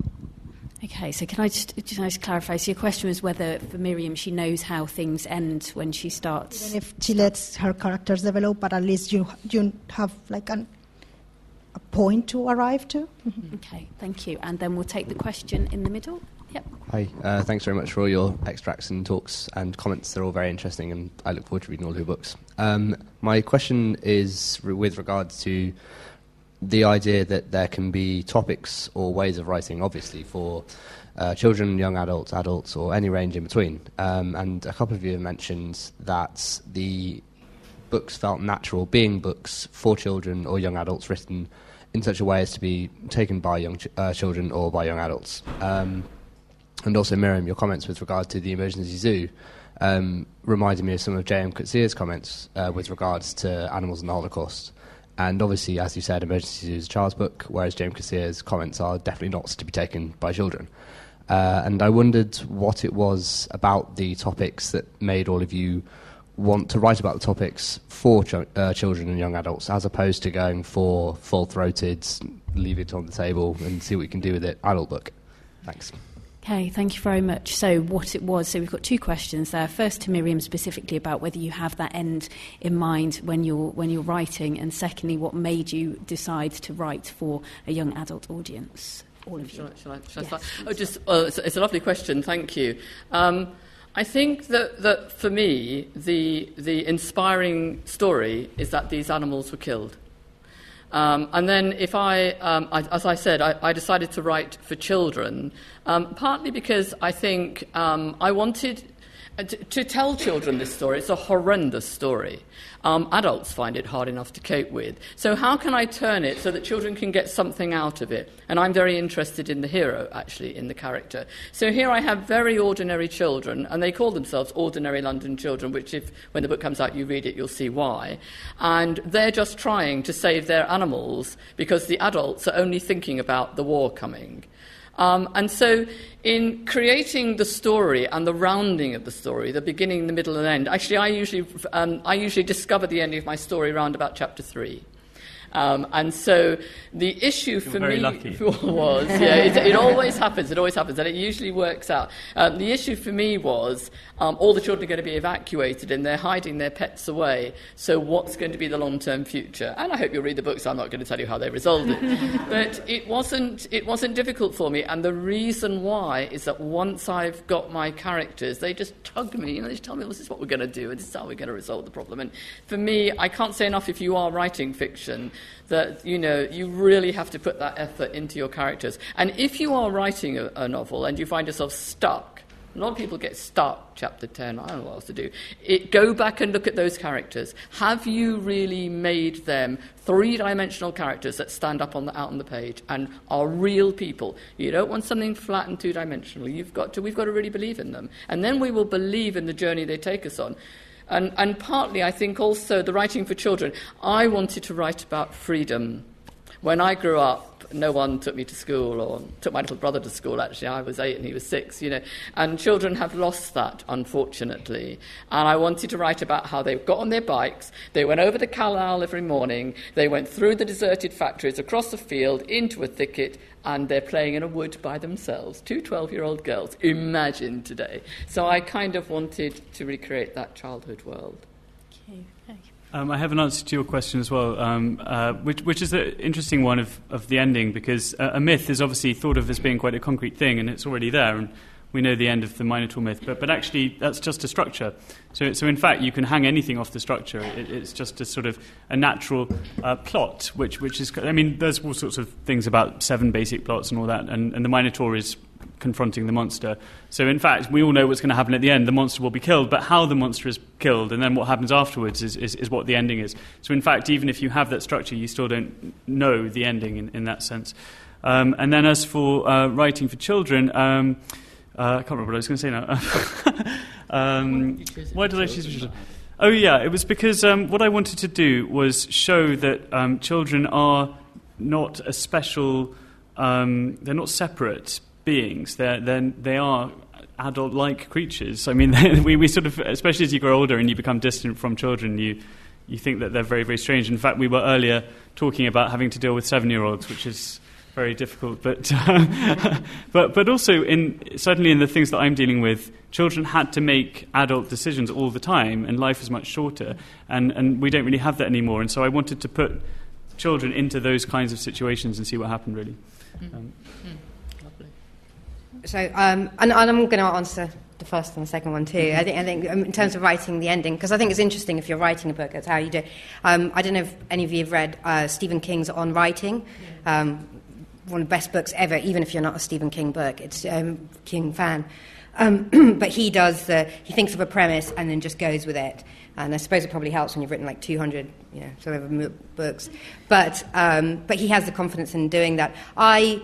Speaker 1: Okay, so can I just, just clarify? So your question was whether for Miriam she knows how things end when she starts.
Speaker 6: Even if she lets her characters develop, but at least you you have like an, a point to arrive to.
Speaker 1: Mm-hmm. Okay, thank you. And then we'll take the question in the middle. Yep.
Speaker 7: Hi, uh, thanks very much for all your extracts and talks and comments. They're all very interesting, and I look forward to reading all your books. Um, my question is re- with regards to the idea that there can be topics or ways of writing, obviously, for uh, children, young adults, adults, or any range in between. Um, and a couple of you have mentioned that the books felt natural, being books for children or young adults written in such a way as to be taken by young ch- uh, children or by young adults. Um, and also, Miriam, your comments with regard to the emergency zoo um, reminded me of some of J.M. Coetzee's comments uh, with regards to animals in the Holocaust. And obviously, as you said, Emergency is a child's book, whereas James Coetzee's comments are definitely not to be taken by children. Uh, and I wondered what it was about the topics that made all of you want to write about the topics for ch- uh, children and young adults, as opposed to going for full-throated, leave it on the table and see what you can do with it adult book. Thanks.
Speaker 1: Okay, thank you very much. So, what it was, so we've got two questions there. First to Miriam specifically about whether you have that end in mind when you're, when you're writing, and secondly, what made you decide to write for a young adult audience? All of you.
Speaker 4: Shall I, shall I, shall yes. I oh, just, oh, it's, it's, a lovely question, thank you. Um, I think that, that for me, the, the inspiring story is that these animals were killed. Um, and then, if I, um, I, as I said, I, I, decided to write for children, um, partly because I think um, I wanted to, to, tell children this story. It's a horrendous story. Um, adults find it hard enough to cope with. So, how can I turn it so that children can get something out of it? And I'm very interested in the hero, actually, in the character. So, here I have very ordinary children, and they call themselves Ordinary London Children, which, if when the book comes out you read it, you'll see why. And they're just trying to save their animals because the adults are only thinking about the war coming. Um, and so, in creating the story and the rounding of the story, the beginning, the middle, and end, actually, I usually, um, I usually discover the ending of my story around about chapter three. Um, and so the issue for me
Speaker 3: lucky.
Speaker 4: was, yeah, it, it, always happens, it always happens, and it usually works out. Um, the issue for me was um, all the children are going to be evacuated and they're hiding their pets away. So what's going to be the long-term future? And I hope you'll read the book, so I'm not going to tell you how they resolved it. but it wasn't, it wasn't difficult for me, and the reason why is that once I've got my characters, they just tug me, and they just tell me, well, this is what we're going to do, and this is how we're going to resolve the problem. And for me, I can't say enough if you are writing fiction that you know you really have to put that effort into your characters. And if you are writing a, a novel and you find yourself stuck, a lot of people get stuck, chapter 10, I don't know what else to do. It, go back and look at those characters. Have you really made them three dimensional characters that stand up on the, out on the page and are real people? You don't want something flat and two dimensional. You've got to, we've got to really believe in them. And then we will believe in the journey they take us on. And, and partly, I think, also the writing for children. I wanted to write about freedom. When I grew up, no one took me to school or took my little brother to school actually i was eight and he was six you know and children have lost that unfortunately and i wanted to write about how they got on their bikes they went over the canal every morning they went through the deserted factories across the field into a thicket and they're playing in a wood by themselves two 12 year old girls imagine today so i kind of wanted to recreate that childhood world
Speaker 1: okay.
Speaker 3: Um, I have an answer to your question as well, um, uh, which, which, is an interesting one of, of the ending because uh, a myth is obviously thought of as being quite a concrete thing and it's already there. And we know the end of the Minotaur myth, but, but actually that's just a structure. So, so in fact, you can hang anything off the structure. It, it's just a sort of a natural uh, plot, which, which is, I mean, there's all sorts of things about seven basic plots and all that, and, and the Minotaur is confronting the monster. So, in fact, we all know what's going to happen at the end. The monster will be killed, but how the monster is killed and then what happens afterwards is, is, is what the ending is. So, in fact, even if you have that structure, you still don't know the ending in, in that sense. Um, and then, as for uh, writing for children, um, uh, I can't remember what I was going to say now. um, why did I choose children? Oh, yeah, it was because um, what I wanted to do was show that um, children are not a special, um, they're not separate beings. They're, they're, they are adult like creatures. I mean, we, we sort of, especially as you grow older and you become distant from children, you, you think that they're very, very strange. In fact, we were earlier talking about having to deal with seven year olds, which is very difficult. But, but, but also, in, certainly in the things that I'm dealing with, children had to make adult decisions all the time, and life is much shorter. And, and we don't really have that anymore. And so I wanted to put children into those kinds of situations and see what happened, really. Mm. Um, mm.
Speaker 2: So, um, and, and, I'm going to answer the first and the second one too. Mm-hmm. I think, I think um, in terms of writing the ending, because I think it's interesting if you're writing a book, that's how you do. Um, I don't know if any of you have read uh, Stephen King's On Writing. Um, one of the best books ever, even if you're not a Stephen King book. It's um, King fan. Um, but he does the, he thinks of a premise and then just goes with it. And I suppose it probably helps when you've written like 200, you know, sort of books. But, um, but he has the confidence in doing that. I,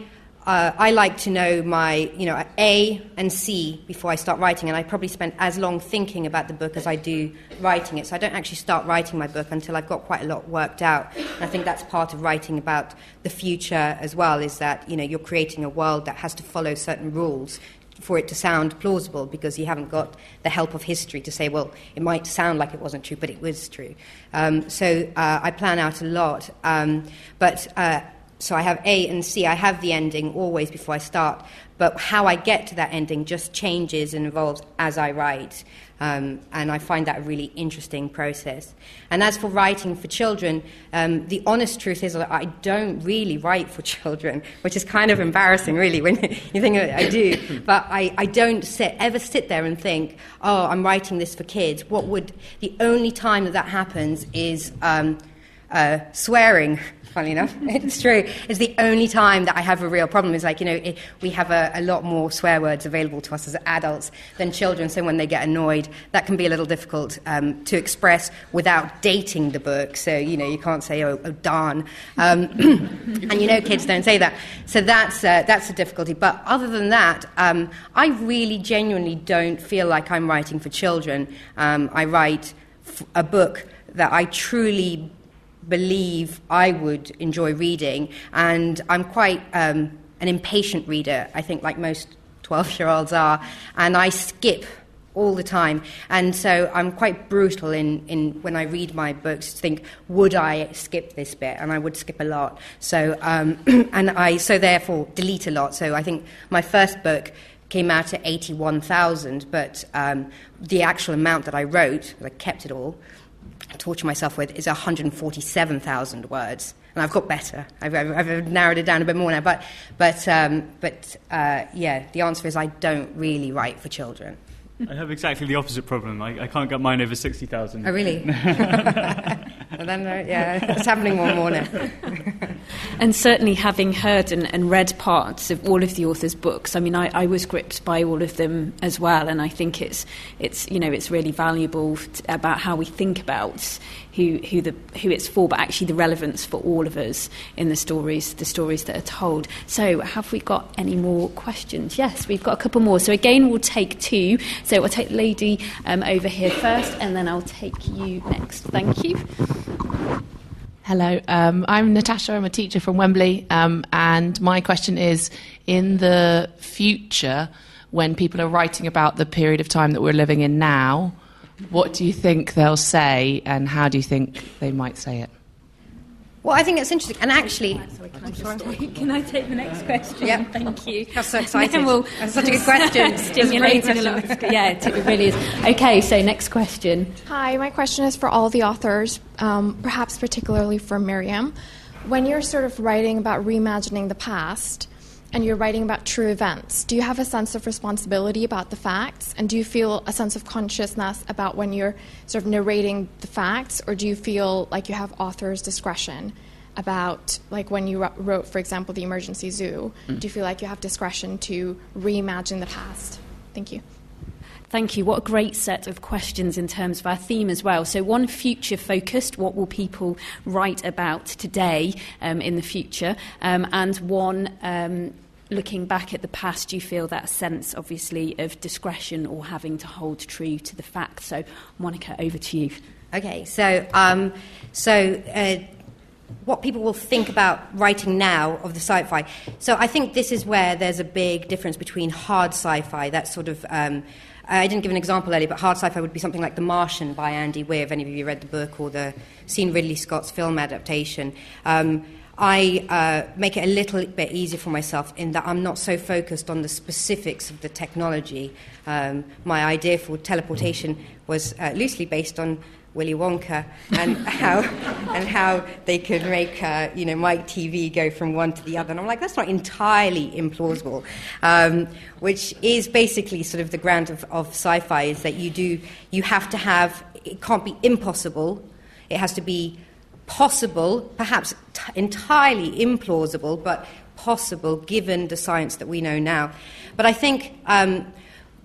Speaker 2: uh, I like to know my, you know, A and C before I start writing, and I probably spend as long thinking about the book as I do writing it. So I don't actually start writing my book until I've got quite a lot worked out. And I think that's part of writing about the future as well, is that, you know, you're creating a world that has to follow certain rules for it to sound plausible because you haven't got the help of history to say, well, it might sound like it wasn't true, but it was true. Um, so uh, I plan out a lot. Um, but uh, so I have A and C. I have the ending always before I start, but how I get to that ending just changes and evolves as I write. Um, and I find that a really interesting process. And as for writing for children, um, the honest truth is that I don't really write for children, which is kind of embarrassing, really, when you think I do. But I, I don't sit, ever sit there and think, oh, I'm writing this for kids. What would the only time that that happens is. Um, uh, swearing, funny enough, it's true, It's the only time that I have a real problem. Is like, you know, it, we have a, a, lot more swear words available to us as adults than children, so when they get annoyed, that can be a little difficult um, to express without dating the book. So, you know, you can't say, oh, oh darn. Um, and you know, kids don't say that. So that's, uh, that's a difficulty. But other than that, um, I really genuinely don't feel like I'm writing for children. Um, I write f- a book that I truly believe I would enjoy reading, and I'm quite um, an impatient reader, I think, like most 12 year olds are, and I skip all the time. And so I'm quite brutal in, in when I read my books to think, would I skip this bit? And I would skip a lot. So, um, and I, so therefore, delete a lot. So I think my first book came out at 81,000, but um, the actual amount that I wrote, I kept it all, torture myself with is 147,000 words. And I've got better. I've, I've, I've, narrowed it down a bit more now. But, but, um, but uh, yeah, the answer is I don't really write for children.
Speaker 3: I have exactly the opposite problem. I, I can't get mine over 60,000.
Speaker 2: Oh, really? uh, yeah, it's happening more and more
Speaker 1: and certainly having heard and, and, read parts of all of the author's books, I mean, I, I, was gripped by all of them as well. And I think it's, it's, you know, it's really valuable about how we think about who, the, who it's for, but actually the relevance for all of us in the stories, the stories that are told. So, have we got any more questions? Yes, we've got a couple more. So, again, we'll take two. So, I'll take the lady um, over here first, and then I'll take you next. Thank you.
Speaker 8: Hello, um, I'm Natasha. I'm a teacher from Wembley, um, and my question is: in the future, when people are writing about the period of time that we're living in now, what do you think they'll say, and how do you think they might say it?
Speaker 2: Well, I think it's interesting. And actually,
Speaker 1: sorry, can, I just, can I take the next question?
Speaker 2: Yeah,
Speaker 1: thank you.
Speaker 2: That's so exciting. We'll, That's such a good question.
Speaker 1: Stimulating a lot. yeah, it really is. Okay, so next question.
Speaker 9: Hi, my question is for all the authors, um, perhaps particularly for Miriam. When you're sort of writing about reimagining the past, and you're writing about true events, do you have a sense of responsibility about the facts? And do you feel a sense of consciousness about when you're sort of narrating the facts, or do you feel like you have author's discretion about, like when you wrote, for example, The Emergency Zoo? Mm. Do you feel like you have discretion to reimagine the past? Thank you.
Speaker 1: Thank you. What a great set of questions in terms of our theme as well. So, one future focused, what will people write about today um, in the future? Um, and one um, looking back at the past, you feel that sense, obviously, of discretion or having to hold true to the facts? So, Monica, over to you.
Speaker 2: Okay, so, um, so uh, what people will think about writing now of the sci fi. So, I think this is where there's a big difference between hard sci fi, that sort of um, I didn't give an example earlier, but hard sci-fi would be something like The Martian by Andy Weir, if any of you read the book, or the seen Ridley Scott's film adaptation. Um, I uh, make it a little bit easier for myself in that I'm not so focused on the specifics of the technology. Um, my idea for teleportation was uh, loosely based on Willy Wonka and how and how they could make uh, you know Mike Teavee go from one to the other. And I'm like, that's not entirely implausible. Um, which is basically sort of the ground of, of sci-fi is that you do you have to have it can't be impossible. It has to be possible, perhaps t- entirely implausible, but possible given the science that we know now. But I think. Um,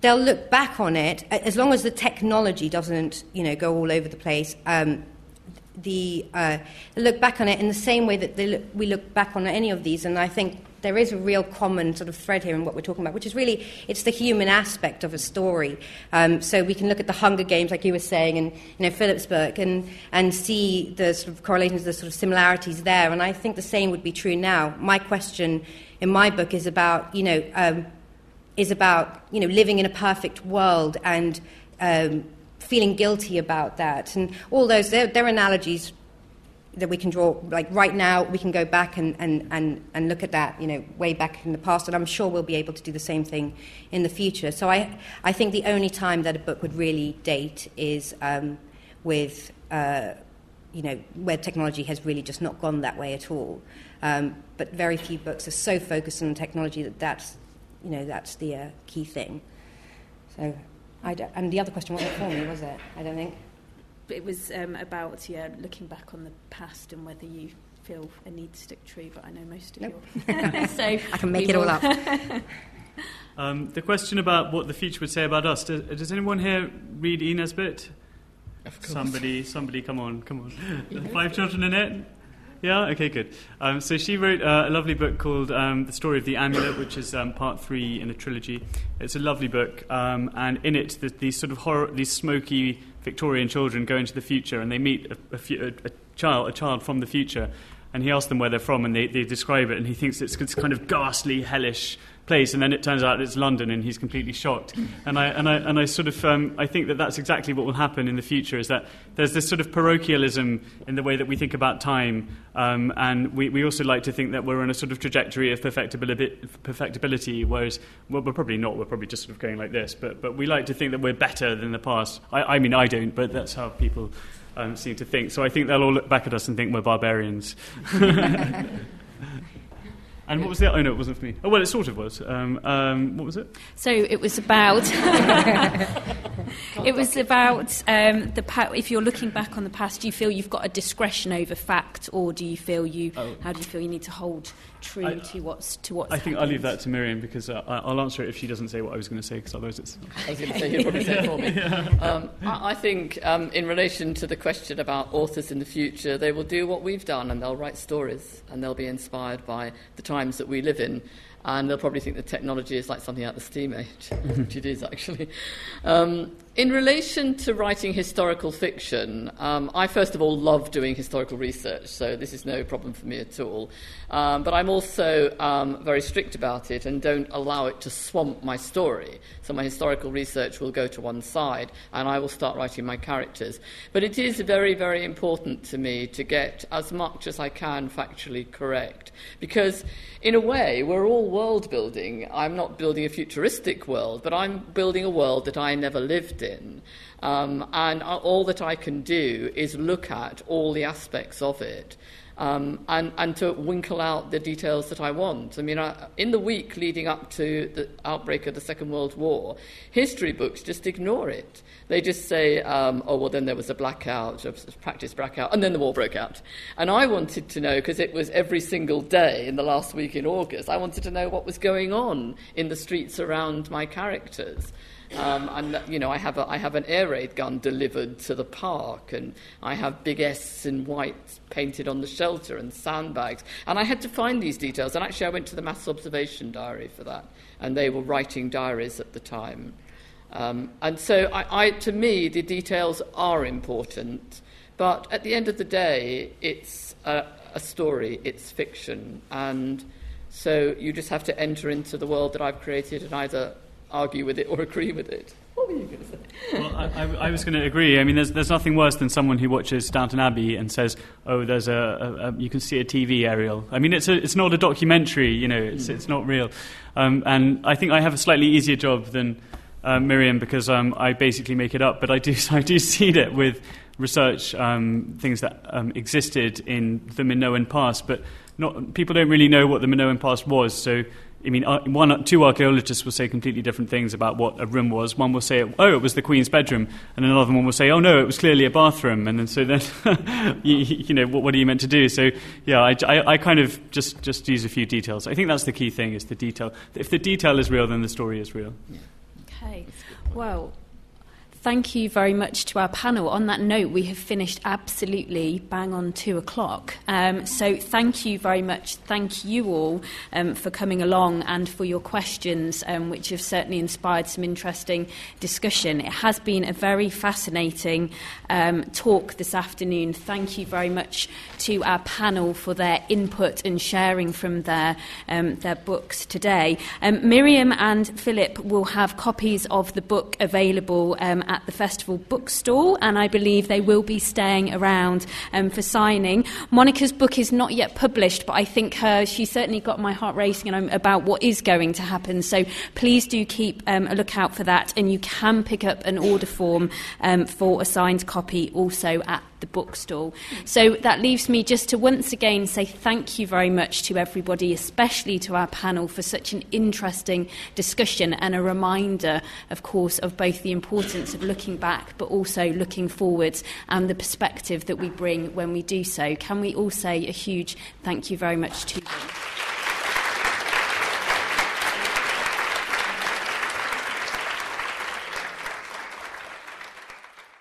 Speaker 2: they'll look back on it as long as the technology doesn't, you know, go all over the place. Um, the uh, look back on it in the same way that look, we look back on any of these, and I think there is a real common sort of thread here in what we're talking about, which is really it's the human aspect of a story. Um, so we can look at the Hunger Games, like you were saying, and you know Philip's book, and and see the sort of correlations, the sort of similarities there. And I think the same would be true now. My question in my book is about you know. Um, is about you know living in a perfect world and um, feeling guilty about that. And all those they're, they're, analogies that we can draw like right now we can go back and, and, and, and look at that you know way back in the past and i'm sure we'll be able to do the same thing in the future. So i, I think the only time that a book would really date is um, with uh, you know where technology has really just not gone that way at all. Um, but very few books are so focused on technology that that's you know, that's the uh, key thing. So, I and the other question wasn't for me, was it? I don't think.
Speaker 1: it was um, about yeah, looking back on the past and whether you feel a need to stick true. But I know most of
Speaker 2: Nope.
Speaker 1: you. so
Speaker 2: I can make it all up.
Speaker 3: Um, the question about what the future would say about us. Does, does anyone here read. Nesbit?
Speaker 4: Of course.
Speaker 3: Somebody, somebody, come on, come on. Five Children and It. Yeah. Okay. Good. Um, so she wrote uh, a lovely book called um, "The Story of the Amulet," which is um, part three in a trilogy. It's a lovely book, um, and in it, the, these sort of horror, these smoky Victorian children go into the future, and they meet a, a, a child, a child from the future, and he asks them where they're from, and they, they describe it, and he thinks it's this kind of ghastly, hellish place, and then it turns out it's London, and he's completely shocked. And I and I and I sort of um, I think that that's exactly what will happen in the future. Is that there's this sort of parochialism in the way that we think about time, um, and we, we also like to think that we're on a sort of trajectory of perfectibility, perfectibility, whereas well, we're probably not. We're probably just sort of going like this. But but we like to think that we're better than the past. I, I mean, I don't, but that's how people. Um, seem to think. So I think they'll all look back at us and think we're barbarians. And what was the? Oh no, it wasn't for me. Oh well, it sort of was. Um, um, what was it?
Speaker 1: So it was about. it was about um, the pa- if you're looking back on the past, do you feel you've got a discretion over fact, or do you feel you?
Speaker 3: Oh.
Speaker 1: How do you feel you need to hold true
Speaker 3: I-
Speaker 1: to what's to what's?
Speaker 3: I think I'll leave that to Miriam because uh, I- I'll answer it if she doesn't say what I was going to say because otherwise it's.
Speaker 4: I was going to say you'd probably say it for me. Um, I, I think, um, in relation to the question about authors in the future, they will do what we've done and they'll write stories and they'll be inspired by the times that we live in. And they'll probably think the technology is like something out of the steam age, which it is actually. Um, in relation to writing historical fiction, um, I first of all love doing historical research, so this is no problem for me at all. Um, but I'm also um, very strict about it and don't allow it to swamp my story. So my historical research will go to one side and I will start writing my characters. But it is very, very important to me to get as much as I can factually correct. Because, in a way, we're all world building. I'm not building a futuristic world, but I'm building a world that I never lived in. Um, and all that I can do is look at all the aspects of it um, and, and to winkle out the details that I want. I mean, I, in the week leading up to the outbreak of the Second World War, history books just ignore it. They just say, um, oh, well, then there was a blackout, a practice blackout, and then the war broke out. And I wanted to know, because it was every single day in the last week in August, I wanted to know what was going on in the streets around my characters. Um, and you know, I have a, I have an air raid gun delivered to the park, and I have big S in white painted on the shelter and sandbags. And I had to find these details. And actually, I went to the Mass Observation Diary for that, and they were writing diaries at the time. Um, and so, I, I, to me, the details are important. But at the end of the day, it's a, a story, it's fiction, and so you just have to enter into the world that I've created and either argue with it or agree with it. What were you going to say?
Speaker 3: Well, I, I, I was going to agree. I mean, there's, there's nothing worse than someone who watches Downton Abbey and says, "Oh, there's a, a, a you can see a TV aerial." I mean, it's a, it's not a documentary. You know, it's it's not real. Um, and I think I have a slightly easier job than uh, Miriam because um, I basically make it up. But I do I do seed it with research um, things that um, existed in the Minoan past, but not people don't really know what the Minoan past was. So. I mean, uh, one, two archaeologists will say completely different things about what a room was. One will say, "Oh, it was the queen's bedroom," and another one will say, "Oh no, it was clearly a bathroom." And then so then, you, you know, what, what are you meant to do? So yeah, I, I, I kind of just just use a few details. I think that's the key thing: is the detail. If the detail is real, then the story is real.
Speaker 1: Okay. Well, thank you very much to our panel. On that note, we have finished absolutely bang on two o'clock. Um, so thank you very much. Thank you all um, for coming along and for your questions, um, which have certainly inspired some interesting discussion. It has been a very fascinating um, talk this afternoon. Thank you very much to our panel for their input and sharing from their, um, their books today. Um, Miriam and Philip will have copies of the book available at the festival bookstall, and I believe they will be staying around um, for signing. Monica's book is not yet published, but I think her, she certainly got my heart racing and I'm, about what is going to happen. So please do keep um, a lookout for that, and you can pick up an order form um, for a signed copy also at the bookstall. So that leaves me just to once again say thank you very much to everybody, especially to our panel, for such an interesting discussion and a reminder, of course, of both the importance of looking back but also looking forwards and the perspective that we bring when we do so. Can we all say a huge thank you very much to them?